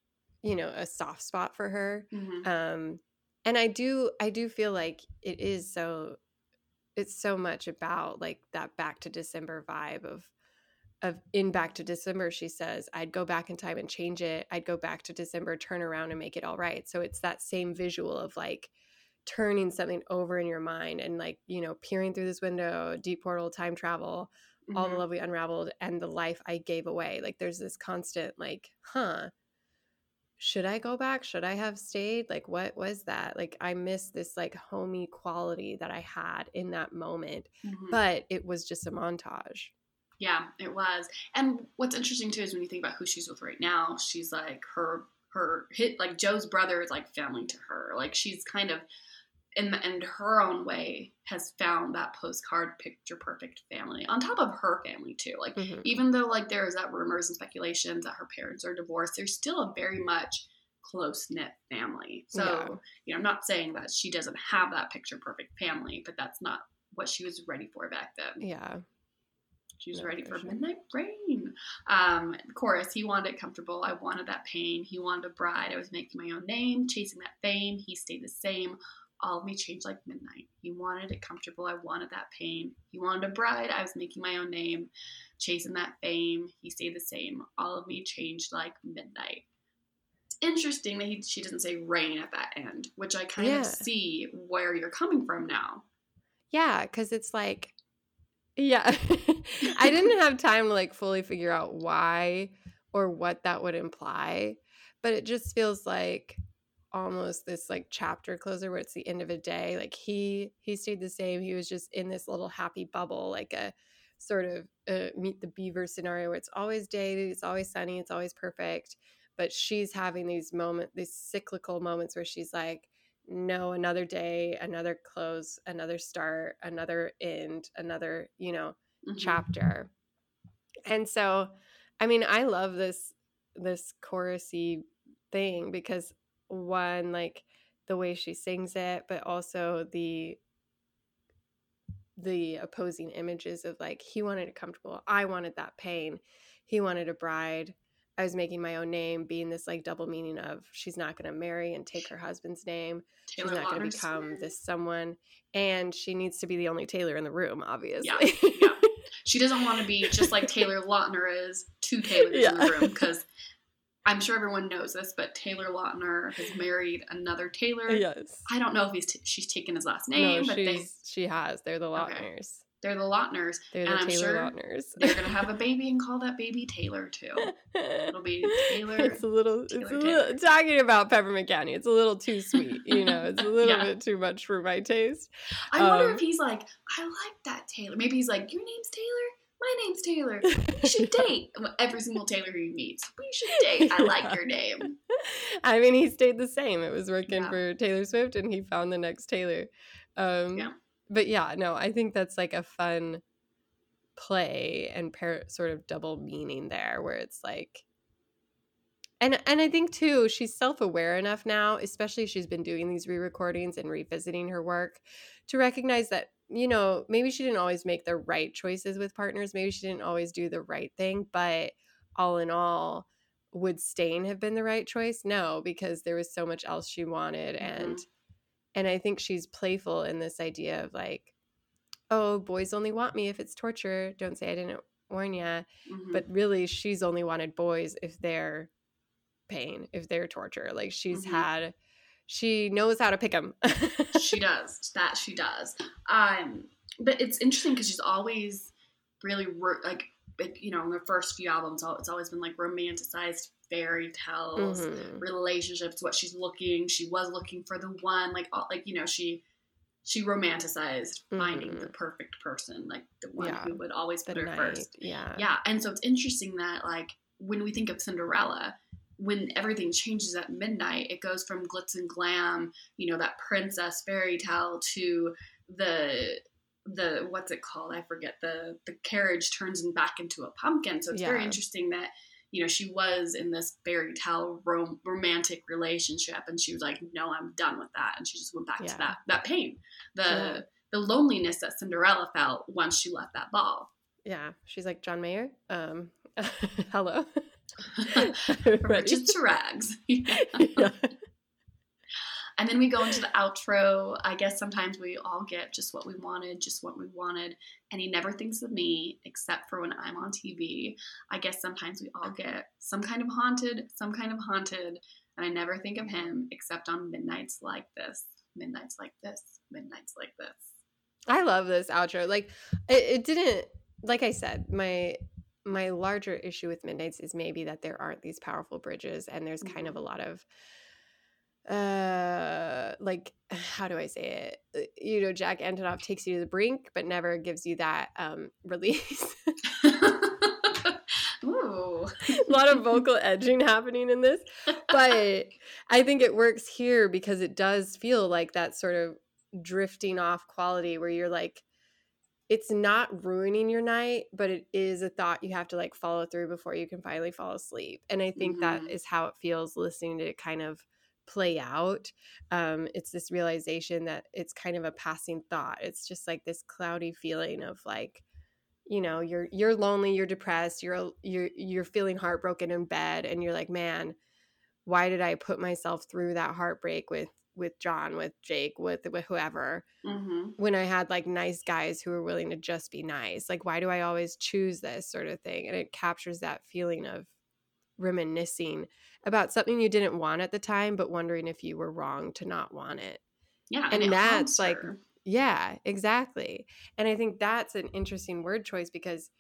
you know, a soft spot for her. Mhm. Um and I do I do feel like it is so it's so much about like that back to December vibe of of in back to December she says I'd go back in time and change it. I'd go back to December, turn around and make it all right. So it's that same visual of like turning something over in your mind and like, you know, peering through this window, deep portal, time travel, all the Mhm. love we unraveled and the life I gave away. Like there's this constant like, huh, should I go back? Should I have stayed? Like what was that? Like I miss this like homey quality that I had in that moment, Mhm. but it was just a montage. Yeah, it was. And what's interesting too is when you think about who she's with right now, she's like her her hit like Joe's brother is like family to her. Like she's kind of in the, in her own way has found that postcard picture perfect family on top of her family too. Like Mhm. even though like there is that rumors and speculations that her parents are divorced, there's still a very much close knit family. So, Yeah. you know, I'm not saying that she doesn't have that picture perfect family, but that's not what she was ready for back then. Yeah. She was No, ready for midnight rain. Um, chorus, he wanted it comfortable. I wanted that pain. He wanted a bride. I was making my own name, chasing that fame. He stayed the same. All of me changed like midnight. He wanted it comfortable. I wanted that pain. He wanted a bride. I was making my own name, chasing that fame. He stayed the same. All of me changed like midnight. It's interesting that he, she doesn't say rain at that end, which I kind Yeah. of see where you're coming from now. Yeah, because it's like, yeah, (laughs) I didn't (laughs) have time to like fully figure out why or what that would imply, but it just feels like almost this like chapter closer where it's the end of a day. Like he he stayed the same. He was just in this little happy bubble, like a sort of uh, meet the beaver scenario where it's always day, it's always sunny, it's always perfect. But she's having these moments, these cyclical moments where she's like, no another day another close another start another end another you know Mhm. chapter and so i mean i love this this chorusy thing because one like the way she sings it but also the the opposing images of like he wanted it comfortable i wanted that pain he wanted a bride i was making my own name being this like double meaning of she's not going to marry and take her husband's name. Taylor she's not going to become this someone and she needs to be the only taylor in the room obviously. Yeah. (laughs) She doesn't want to be just like Taylor Lautner is two Taylors in the room (laughs) because I'm sure everyone knows this, but Taylor Lautner has married another Taylor. yes. I don't know if he's t- she's taken his last no name, but they she has. They're the Okay. They're the Lautners. they're And the I'm taylor sure Lautners They're gonna have a (laughs) baby and call that baby Taylor too. It'll be Taylor. (laughs) it's a little it's Taylor, a little talking about peppermint county it's a little too (laughs) sweet you know it's a little Yeah. bit too much for my taste I wonder um, if he's like, I like that Taylor. Maybe he's like, your name's Taylor. My name's Taylor. We should date. Every single Taylor he meets, we should date. I like your name. I mean, he stayed the same. It was working Yeah. for Taylor Swift, and he found the next Taylor. Um, Yeah. But yeah, no, I think that's like a fun play and sort of double meaning there, where it's like, and and I think too, she's self aware enough now, especially she's been doing these re recordings and revisiting her work, to recognize that you know maybe she didn't always make the right choices with partners, maybe she didn't always do the right thing, but all in all would Stain have been the right choice? No, because there was so much else she wanted and mm-hmm. And I think she's playful in this idea of like oh, boys only want me if it's torture. Don't say I didn't warn ya. Mhm. But really she's only wanted boys if they're pain, if they're torture. Like she's Mhm. had she knows how to pick them. she does (laughs) that. She does. Um, but it's interesting because she's always really like, like, you know, in the first few albums, it's always been like romanticized fairy tales, Mhm. relationships. What she's looking, she was looking for the one, like, all, like you know, she she romanticized finding Mhm. the perfect person, like the one Yeah. who would always The put her night. first. Yeah. Yeah, and so it's interesting that like when we think of Cinderella, when everything changes at midnight, it goes from glitz and glam, you know, that princess fairy tale to the the what's it called? I forget the the carriage turns and back into a pumpkin. So it's very interesting that you know she was in this fairy tale rom- romantic relationship, and she was like, "No, I'm done with that," and she just went back Yeah. to that that pain, the Yeah. the loneliness that Cinderella felt once she left that ball. Yeah. She's like John Mayer. Um (laughs) hello. (laughs) (laughs) To rags. Yeah. And then we go into the outro. I guess sometimes we all get just what we wanted, just what we wanted. And he never thinks of me except for when I'm on TV. I guess sometimes we all get some kind of haunted, some kind of haunted. And I never think of him except on midnights like this, midnights like this, midnights like this. I love this outro. Like it, it didn't like I said, my my larger issue with Midnights is maybe that there aren't these powerful bridges and there's kind of mm-hmm. a lot of uh like (sighs) how do I say it? Uh, You know, Jack Antonoff takes you to the brink but never gives you that um (laughs) release. (laughs) Ooh. (laughs) a lot of vocal edging happening in this but i think it works here because it does feel like that sort of drifting off quality where you're like it's not ruining your night, but it is a thought you have to like follow through before you can finally fall asleep. And I think that Mhm. is how it feels listening to it kind of play out. Um, it's this realization that it's kind of a passing thought. It's just like this cloudy feeling of like, you know, you're you're lonely, you're depressed, you're you're you're feeling heartbroken in bed, and you're like, man, why did I put myself through that heartbreak with with John, with Jake, with with whoever? hmm when I had like nice guys who were willing to just be nice. Like, why do I always choose this sort of thing? And it captures that feeling of reminiscing about something you didn't want at the time, but wondering if you were wrong to not want it. Yeah, And it that's, like. Yeah, exactly. And I think that's an interesting word choice because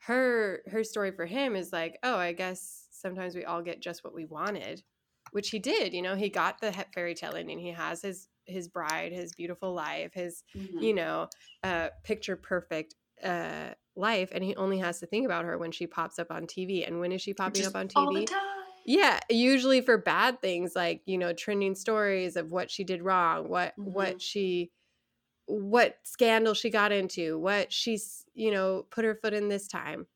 her her story for him is like, oh, I guess sometimes we all get just what we wanted, which he did. You know, he got the fairy tale ending. He has his his bride, his beautiful life, his Mhm. you know, uh, picture perfect uh, life, and he only has to think about her when she pops up on TV. And when is she popping Just up on TV? Yeah, usually for bad things like you know trending stories of what she did wrong, what Mhm. what she what scandal she got into, what she's you know put her foot in this time,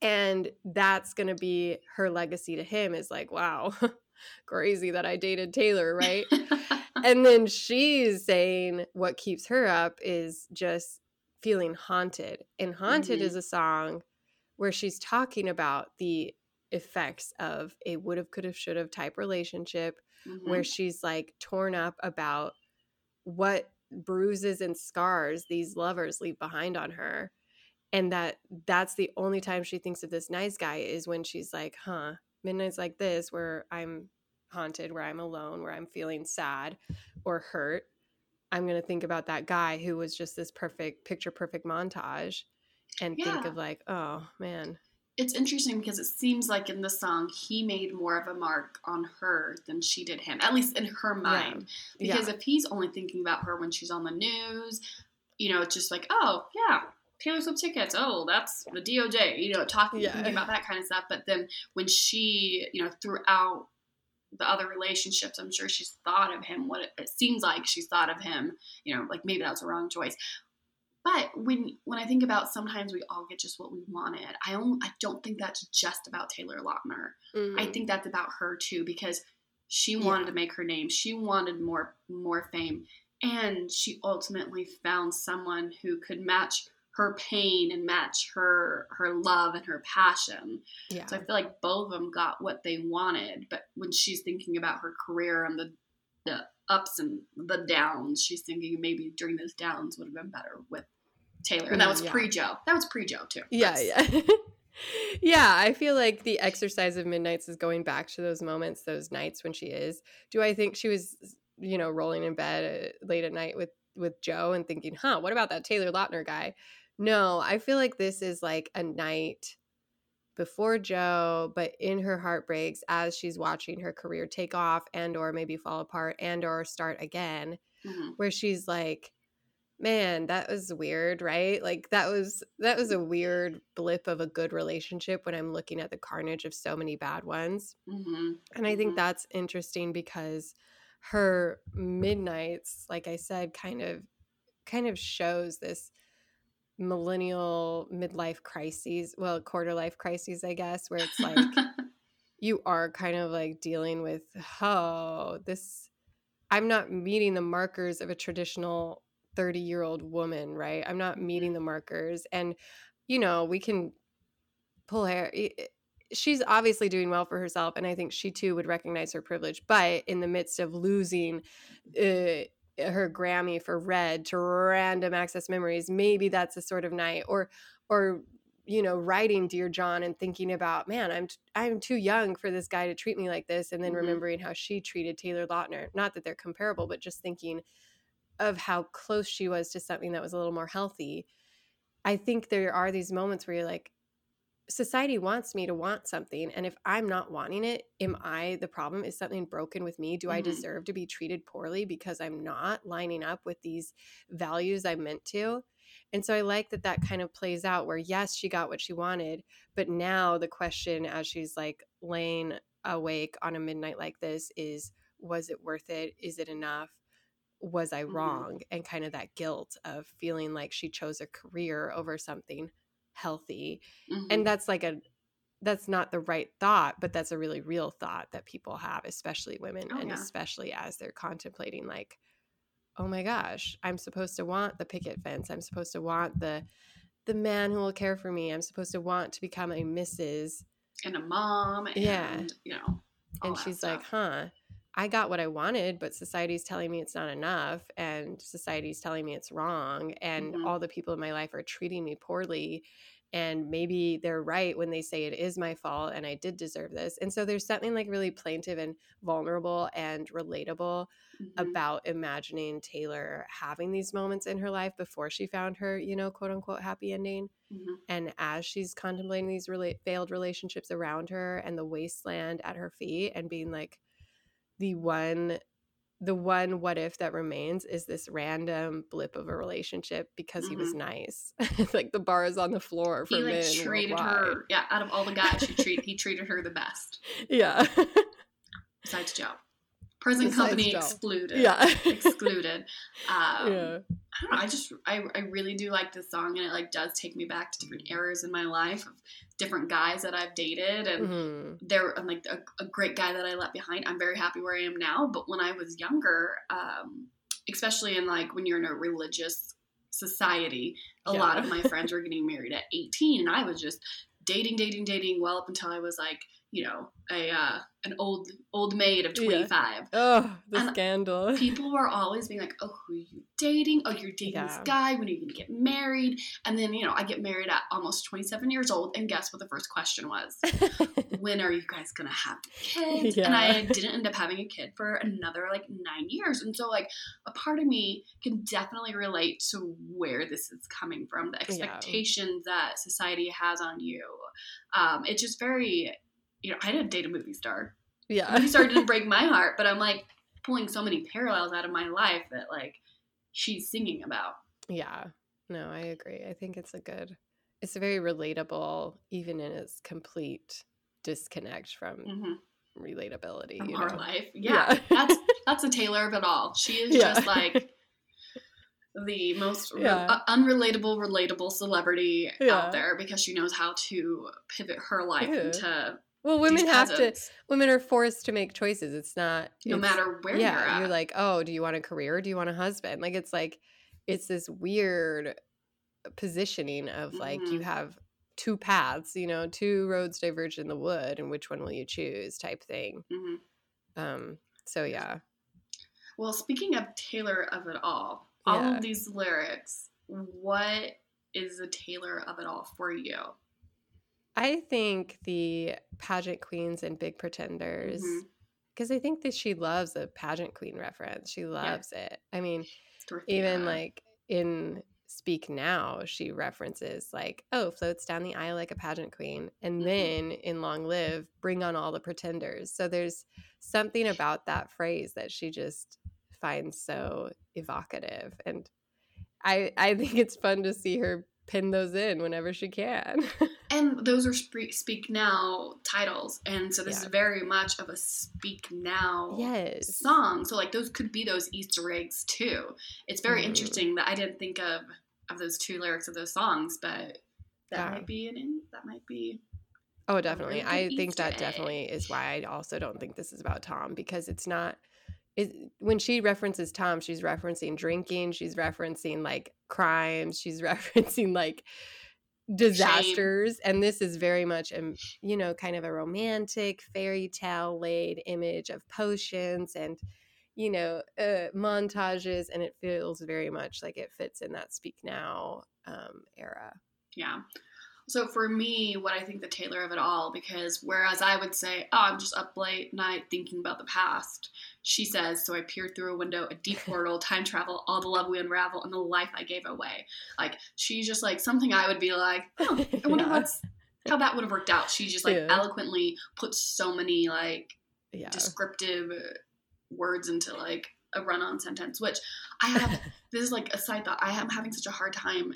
and that's gonna be her legacy to him. Is like, wow, (laughs) crazy that I dated Taylor, right? (laughs) and then she's saying what keeps her up is just feeling haunted. And haunted Mhm. is a song where she's talking about the effects of a would have, could have, should have type relationship Mhm. where she's like torn up about what bruises and scars these lovers leave behind on her and that that's the only time she thinks of this nice guy is when she's like huh midnights like this where i'm haunted where i'm alone where i'm feeling sad or hurt i'm going to think about that guy who was just this perfect picture perfect montage and think of like oh man it's interesting because it seems like in the song he made more of a mark on her than she did him, at least in her mind. Because yeah if he's only thinking about her when she's on the news, you know, it's just like, oh yeah, Taylor Swift tickets. Oh, that's the DOJ. You know, talking Yeah. thinking about that kind of stuff. But then when she, you know, throughout the other relationships, I'm sure she's thought of him. What it, it seems like she's thought of him. You know, like maybe that was a wrong choice. But when when I think about sometimes we all get just what we wanted, I don't I don't think that's just about Taylor Lautner. I Mhm. think that's about her too because she Yeah. wanted to make her name. She wanted more more fame and she ultimately found someone who could match her pain and match her her love and her passion. yeah So I feel like both of them got what they wanted, but when she's thinking about her career and the the ups and the downs, she's thinking maybe during those downs would have been better with Taylor. And that was Mm, yeah. pre Joe. That was pre Joe too. Yeah, That's- yeah. (laughs) yeah, I feel like the exercise of Midnights is going back to those moments, those nights when she is. Do I think she was, you know, rolling in bed uh, late at night with with Joe and thinking, "Huh, what about that Taylor Lautner guy?" No, I feel like this is like a night before Joe, but in her heartbreaks as she's watching her career take off and or maybe fall apart and or start again Mhm. where she's like man that was weird right like that was that was a weird blip of a good relationship when i'm looking at the carnage of so many bad ones Mhm. and i think Mhm. that's interesting because her midnights like i said kind of kind of shows this millennial midlife crises well quarter life crises i guess where it's like (laughs) you are kind of like dealing with oh this i'm not meeting the markers of a traditional 30 year old woman right i'm not meeting the markers and you know we can pull hair she's obviously doing well for herself and i think she too would recognize her privilege but in the midst of losing uh, her grammy for red to random access memories maybe that's a sort of night or or you know writing dear john and thinking about man i'm t- i'm too young for this guy to treat me like this and then Mhm. remembering how she treated taylor lautner not that they're comparable but just thinking of how close she was to something that was a little more healthy i think there are these moments where you're like society wants me to want something and if i'm not wanting it am i the problem? Is something broken with me? Do i Mhm. deserve to be treated poorly because i'm not lining up with these values i'm meant to? And so i like that that kind of plays out where yes she got what she wanted but now the question as she's like laying awake on a midnight like this is was it worth it? Is it enough was I Mhm. wrong? And kind of that guilt of feeling like she chose a career over something healthy. Mhm. And that's like a that's not the right thought, but that's a really real thought that people have, especially women, Oh, and yeah. especially as they're contemplating like, oh my gosh, I'm supposed to want the picket fence. I'm supposed to want the the man who will care for me. I'm supposed to want to become a Mrs. and a mom, and Yeah. you know, and she's like, huh, I got what I wanted, but society's telling me it's not enough, and society's telling me it's wrong, and Mhm. all the people in my life are treating me poorly. And maybe they're right when they say it is my fault and I did deserve this. And so there's something like really plaintive and vulnerable and relatable Mhm. about imagining Taylor having these moments in her life before she found her, you know, quote unquote happy ending. Mhm. And as she's contemplating these rela- failed relationships around her and the wasteland at her feet and being like the one the one what if that remains is this random blip of a relationship because he was nice. (laughs) like the bar is on the floor for Mm-hmm. he like treated her. Yeah, out of all the guys, she treat he treated her the best. (laughs) Yeah. (laughs) Besides Joe, present company excluded. yeah. (laughs) excluded. Um, yeah. I don't know. I just I, I really do like this song, and it like does take me back to different eras in my life of different guys that I've dated, and Mhm. they're I'm like a, a great guy that I left behind. I'm very happy where I am now. But when I was younger, um, especially in like when you're in a religious society, a Yeah. lot of my (laughs) friends were getting married at 18, and I was just dating, dating, dating, well up until I was like, you know, a uh, an old old maid of Yeah. 25 Oh, the And scandal. (laughs) people were always being like, "Oh, who are you dating? Oh, you're dating this guy. When are you going to get married?" And then, you know, I get married at almost 27 years old, and guess what the first question was? (laughs) when are you guys going to have kids? And I didn't end up having a kid for another like nine years. And so, like, a part of me can definitely relate to where this is coming from, the expectations that society has on you. Um, it's just very, you know, I didn't date a movie star yeah. movie star didn't break my (laughs) heart, but I'm like pulling so many parallels out of my life that like she's singing about. Yeah. No, I agree. I think it's a good it's a very relatable even in its complete disconnect from Mm-hmm. relatability, From you our know. life, (laughs) yeah, that's (laughs) that's the Taylor of it all. She is Yeah. just like the most Yeah. uh, unrelatable, relatable celebrity Yeah. out there because she knows how to pivot her life Yeah. into well, women have to women are forced to make choices. It's not no it's- matter where yeah, you're at. you're like, "Oh, do you want a career or do you want a husband?" Like it's like it's this weird positioning of like you Mhm. have two paths, you know, two roads diverge in the wood and which one will you choose type thing. Mhm. Um so yeah. Well, speaking of Taylor of it all, all Yeah. of these lyrics, what is the Taylor of it all for you? I think the pageant queens and big pretenders because I think that she loves a pageant queen reference. She loves it. I mean, Dorothea. even like in Speak Now, she references like, "Oh, floats down the aisle like a pageant queen," and Mhm. then in Long Live, bring on all the pretenders. So there's something about that phrase that she just finds so evocative, and I I think it's fun to see her pin those in whenever she can. (laughs) And those are Speak, Speak Now titles. And so this Yeah. is very much of a Speak Now yes. song. So like those could be those Easter eggs too. It's very Mhm. interesting that I didn't think of of those two lyrics of those songs, but that Yeah. might be an in, that might be Oh, definitely. I good think Easter that definitely is why I also don't think this is about Tom because it's not. It, when she references Tom, she's referencing drinking, she's referencing like crimes, she's (laughs) referencing like disasters, and this is very much a you know kind of a romantic fairy tale laid image of potions and you know uh, montages, and it feels very much like it fits in that Speak Now um, era. Yeah. So for me, what I think the Taylor of it all, because whereas I would say, oh, I'm just up late night thinking about the past, she says, so I peered through a window, a deep (laughs) portal, time travel, all the love we unravel, and the life I gave away. Like she's just like something I would be like, oh, I (laughs) wonder Yeah. what's how that would have worked out. She just like Yeah. eloquently puts so many like Yeah. descriptive words into like a run-on sentence, which I have. (laughs) this is like a side thought. I am having such a hard time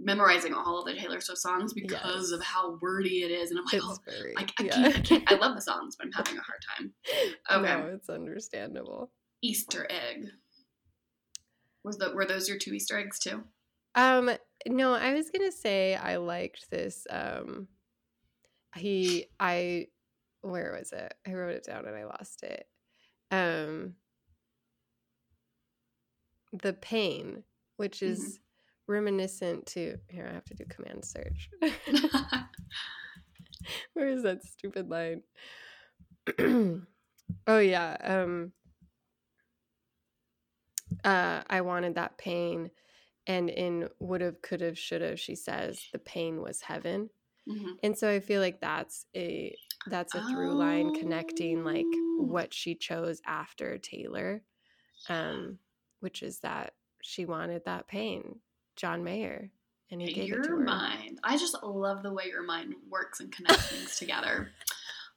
memorizing all of the Taylor Swift songs because Yes. of how wordy it is, and I'm like, oh, very. I, I yeah. can't, I can't. I (laughs) love the songs, but I'm having a hard time. (laughs) Okay, No, it's understandable. Easter egg. Was the were those your two Easter eggs too? Um, no, I was gonna say I liked this. Um, he, I, where was it? I wrote it down and I lost it. Um, the pain, which is reminiscent to. Here, I have to do command search. (laughs) (laughs) Where is that stupid line? (clears throat) oh yeah. Um uh I wanted that pain and in would have could have should have she says the pain was heaven. Mhm. And so I feel like that's a that's a through line connecting like Oh. what she chose after Taylor. Um which is that she wanted that pain. John Mayer and he gave it to your her. mind. I just love the way your mind works and connects things together. (laughs)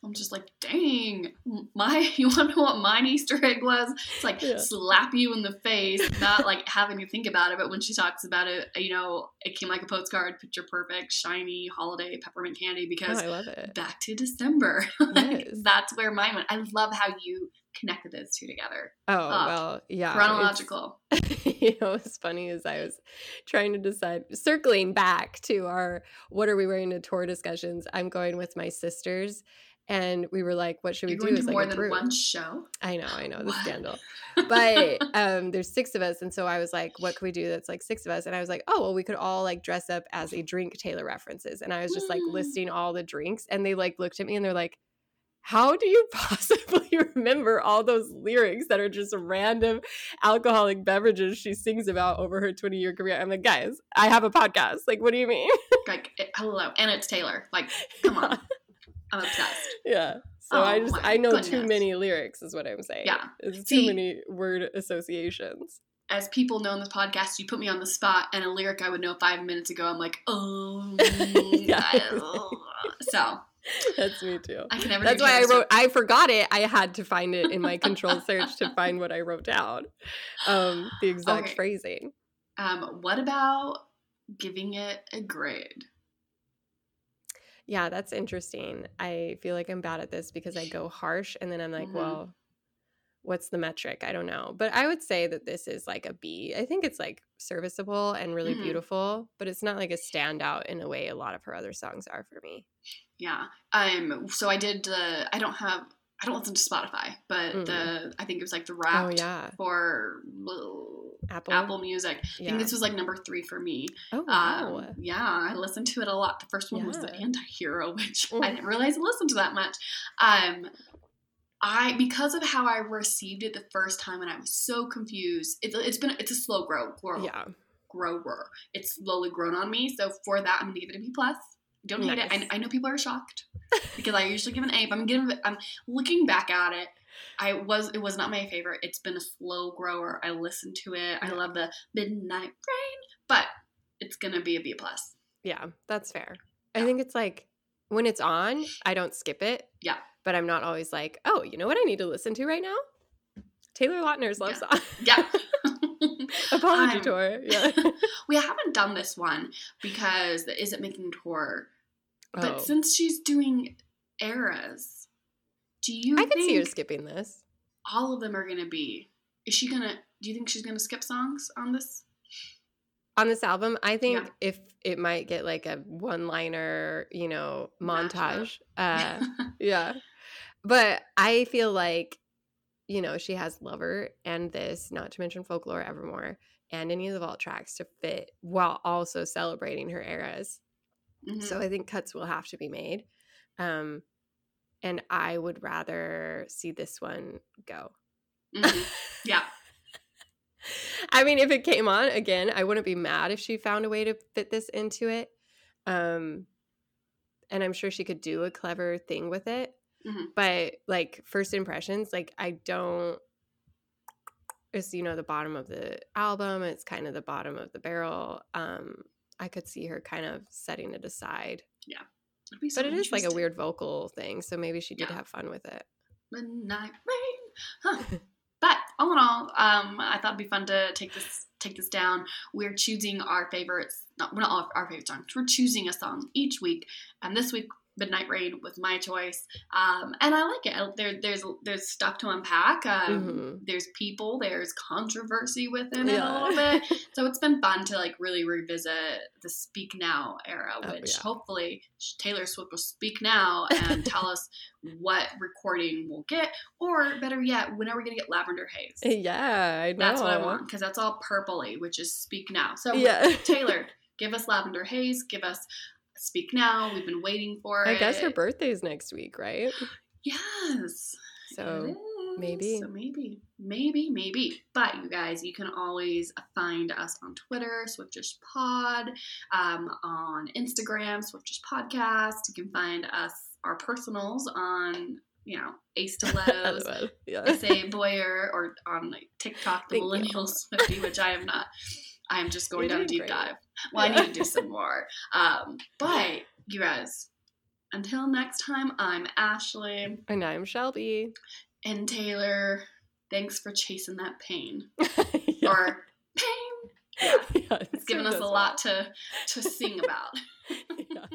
I'm just like, dang, my (laughs) you want to know what mine Easter egg was? It's like Yeah. slap you in the face, not like (laughs) having you think about it, but when she talks about it, you know, it came like a postcard, picture perfect, shiny holiday peppermint candy Oh, because I love it. back to December. Like, Yes. That's where mine went. I love how you connected those two together. Oh up. well, yeah. Chronological. (laughs) you know, what's funny as I was trying to decide, circling back to our what are we wearing to tour discussions. I'm going with my sisters, and we were like, "What should we You're do?" going to like, more than one show. I know, I know the scandal, (laughs) but um, there's six of us, and so I was like, "What can we do that's like six of us?" And I was like, "Oh, well, we could all like dress up as a drink Taylor references." And I was just like Mm. listing all the drinks, and they like looked at me and they're like. How do you (laughs) possibly remember all those lyrics that are just random alcoholic beverages she sings about over her 20 year career? I'm like, guys, I have a podcast. Like, what do you mean? (laughs) Like, it, hello, and it's Taylor. Like, (laughs) come on. I'm obsessed. yeah. So I Oh just, I know too many lyrics, is what I'm saying. Yeah. It's too many word associations. As people know in this podcast, you put me on the spot, and a lyric I would know five minutes ago, I'm like, oh, Yeah, so (laughs) That's me too. I can never. That's why I wrote. I forgot it. I had to find it in my control search to find what I wrote down, um, the exact Okay. phrasing. Um, what about giving it a grade? Yeah, that's interesting. I feel like I'm bad at this because I go harsh, and then I'm like, Mhm. well, what's the metric? I don't know. But I would say that this is like a B. I think it's like serviceable and really Mhm. beautiful, but it's not like a standout in a way a lot of her other songs are for me. Yeah. Um. So I did the. I don't have. I don't listen to Spotify, but Mm. the. I think it was like the Oh rap yeah, for Apple. Apple Music. I think this was like number three for me. Oh wow. Um, yeah, I listened to it a lot. The first one was the Yeah. anti-hero, (laughs) which Mm. I didn't realize I listened to that much. Um, I because of how I received it the first time, and I was so confused. It's it's been it's a slow grow, grow yeah. grower. It's slowly grown on me. So for that, I'm gonna give it a B plus. Don't hate it. I, I know people are shocked because I usually give an A. But I'm giving. I'm looking back at it. I was. It was not my favorite. It's been a slow grower. I listened to it. I love the midnight rain, but it's gonna be a B plus. Yeah, that's fair. I think it's like when it's on, I don't skip it. Yeah. But I'm not always like, oh, you know what I need to listen to right now? Taylor Lautner's love Yeah. song. Yeah. (laughs) Apology Um, tour. Yeah. (laughs) we haven't done this one because the Is It Making tour. But Oh. since she's doing eras, do you I can think see her skipping this. all of them are gonna be? Is she gonna? Do you think she's gonna skip songs on this? On this album, I think Yeah. if it might get like a one liner, you know, montage. (laughs) Uh yeah. But I feel like, you know, she has Lover and this, not to mention Folklore Evermore, and any of the vault tracks to fit while also celebrating her eras. Mhm. So I think cuts will have to be made. Um, and I would rather see this one go. Mhm. Yeah. (laughs) I mean, if it came on again, I wouldn't be mad if she found a way to fit this into it. Um, and I'm sure she could do a clever thing with it. Mhm. But like first impressions, like I don't. It's you know the bottom of the album. It's kind of the bottom of the barrel. Um, I could see her kind of setting it aside. It'd so But it is like a weird vocal thing, so maybe she did Yeah. have fun with it. midnight rain. Huh. (laughs) but all in all, um, I thought it'd be fun to take this take this down. We're choosing our favorites. Not we're not all our favorite songs. We're choosing a song each week, and this week Midnight Rain was my choice, um, and I like it. There, there's there's stuff to unpack. Um, Mhm. There's people. There's controversy within it a little bit. (laughs) so it's been fun to like really revisit the Speak Now era, Oh, which yeah. hopefully Taylor Swift will speak now and (laughs) tell us what recording we'll get, or better yet, when are we gonna get Lavender Haze? Yeah, I know. That's what I want because that's all purpley, which is Speak Now. So Yeah. (laughs) Taylor, give us Lavender Haze. Give us Speak Now. We've been waiting for I it. guess her birthday's next week, right? Yes. So maybe. So maybe. Maybe, maybe. But you guys, you can always find us on Twitter, Swiftish Pod, um, on Instagram, Swiftish Podcast. You can find us, our personals on, you know, Ace Stilettos, (laughs) LOL. yeah. SA Boyer, or on like TikTok, the Thank. Millennial Swifty, (laughs) which I am not. I am just going down a deep great. dive. Well, I need to do some (laughs) more. Um, but you guys, until next time, I'm Ashley And I'm Shelby. and Taylor. Thanks for chasing that pain (laughs) yeah. or pain. Yeah, (laughs) Yeah, it's given us a lot to to sing about. Yeah.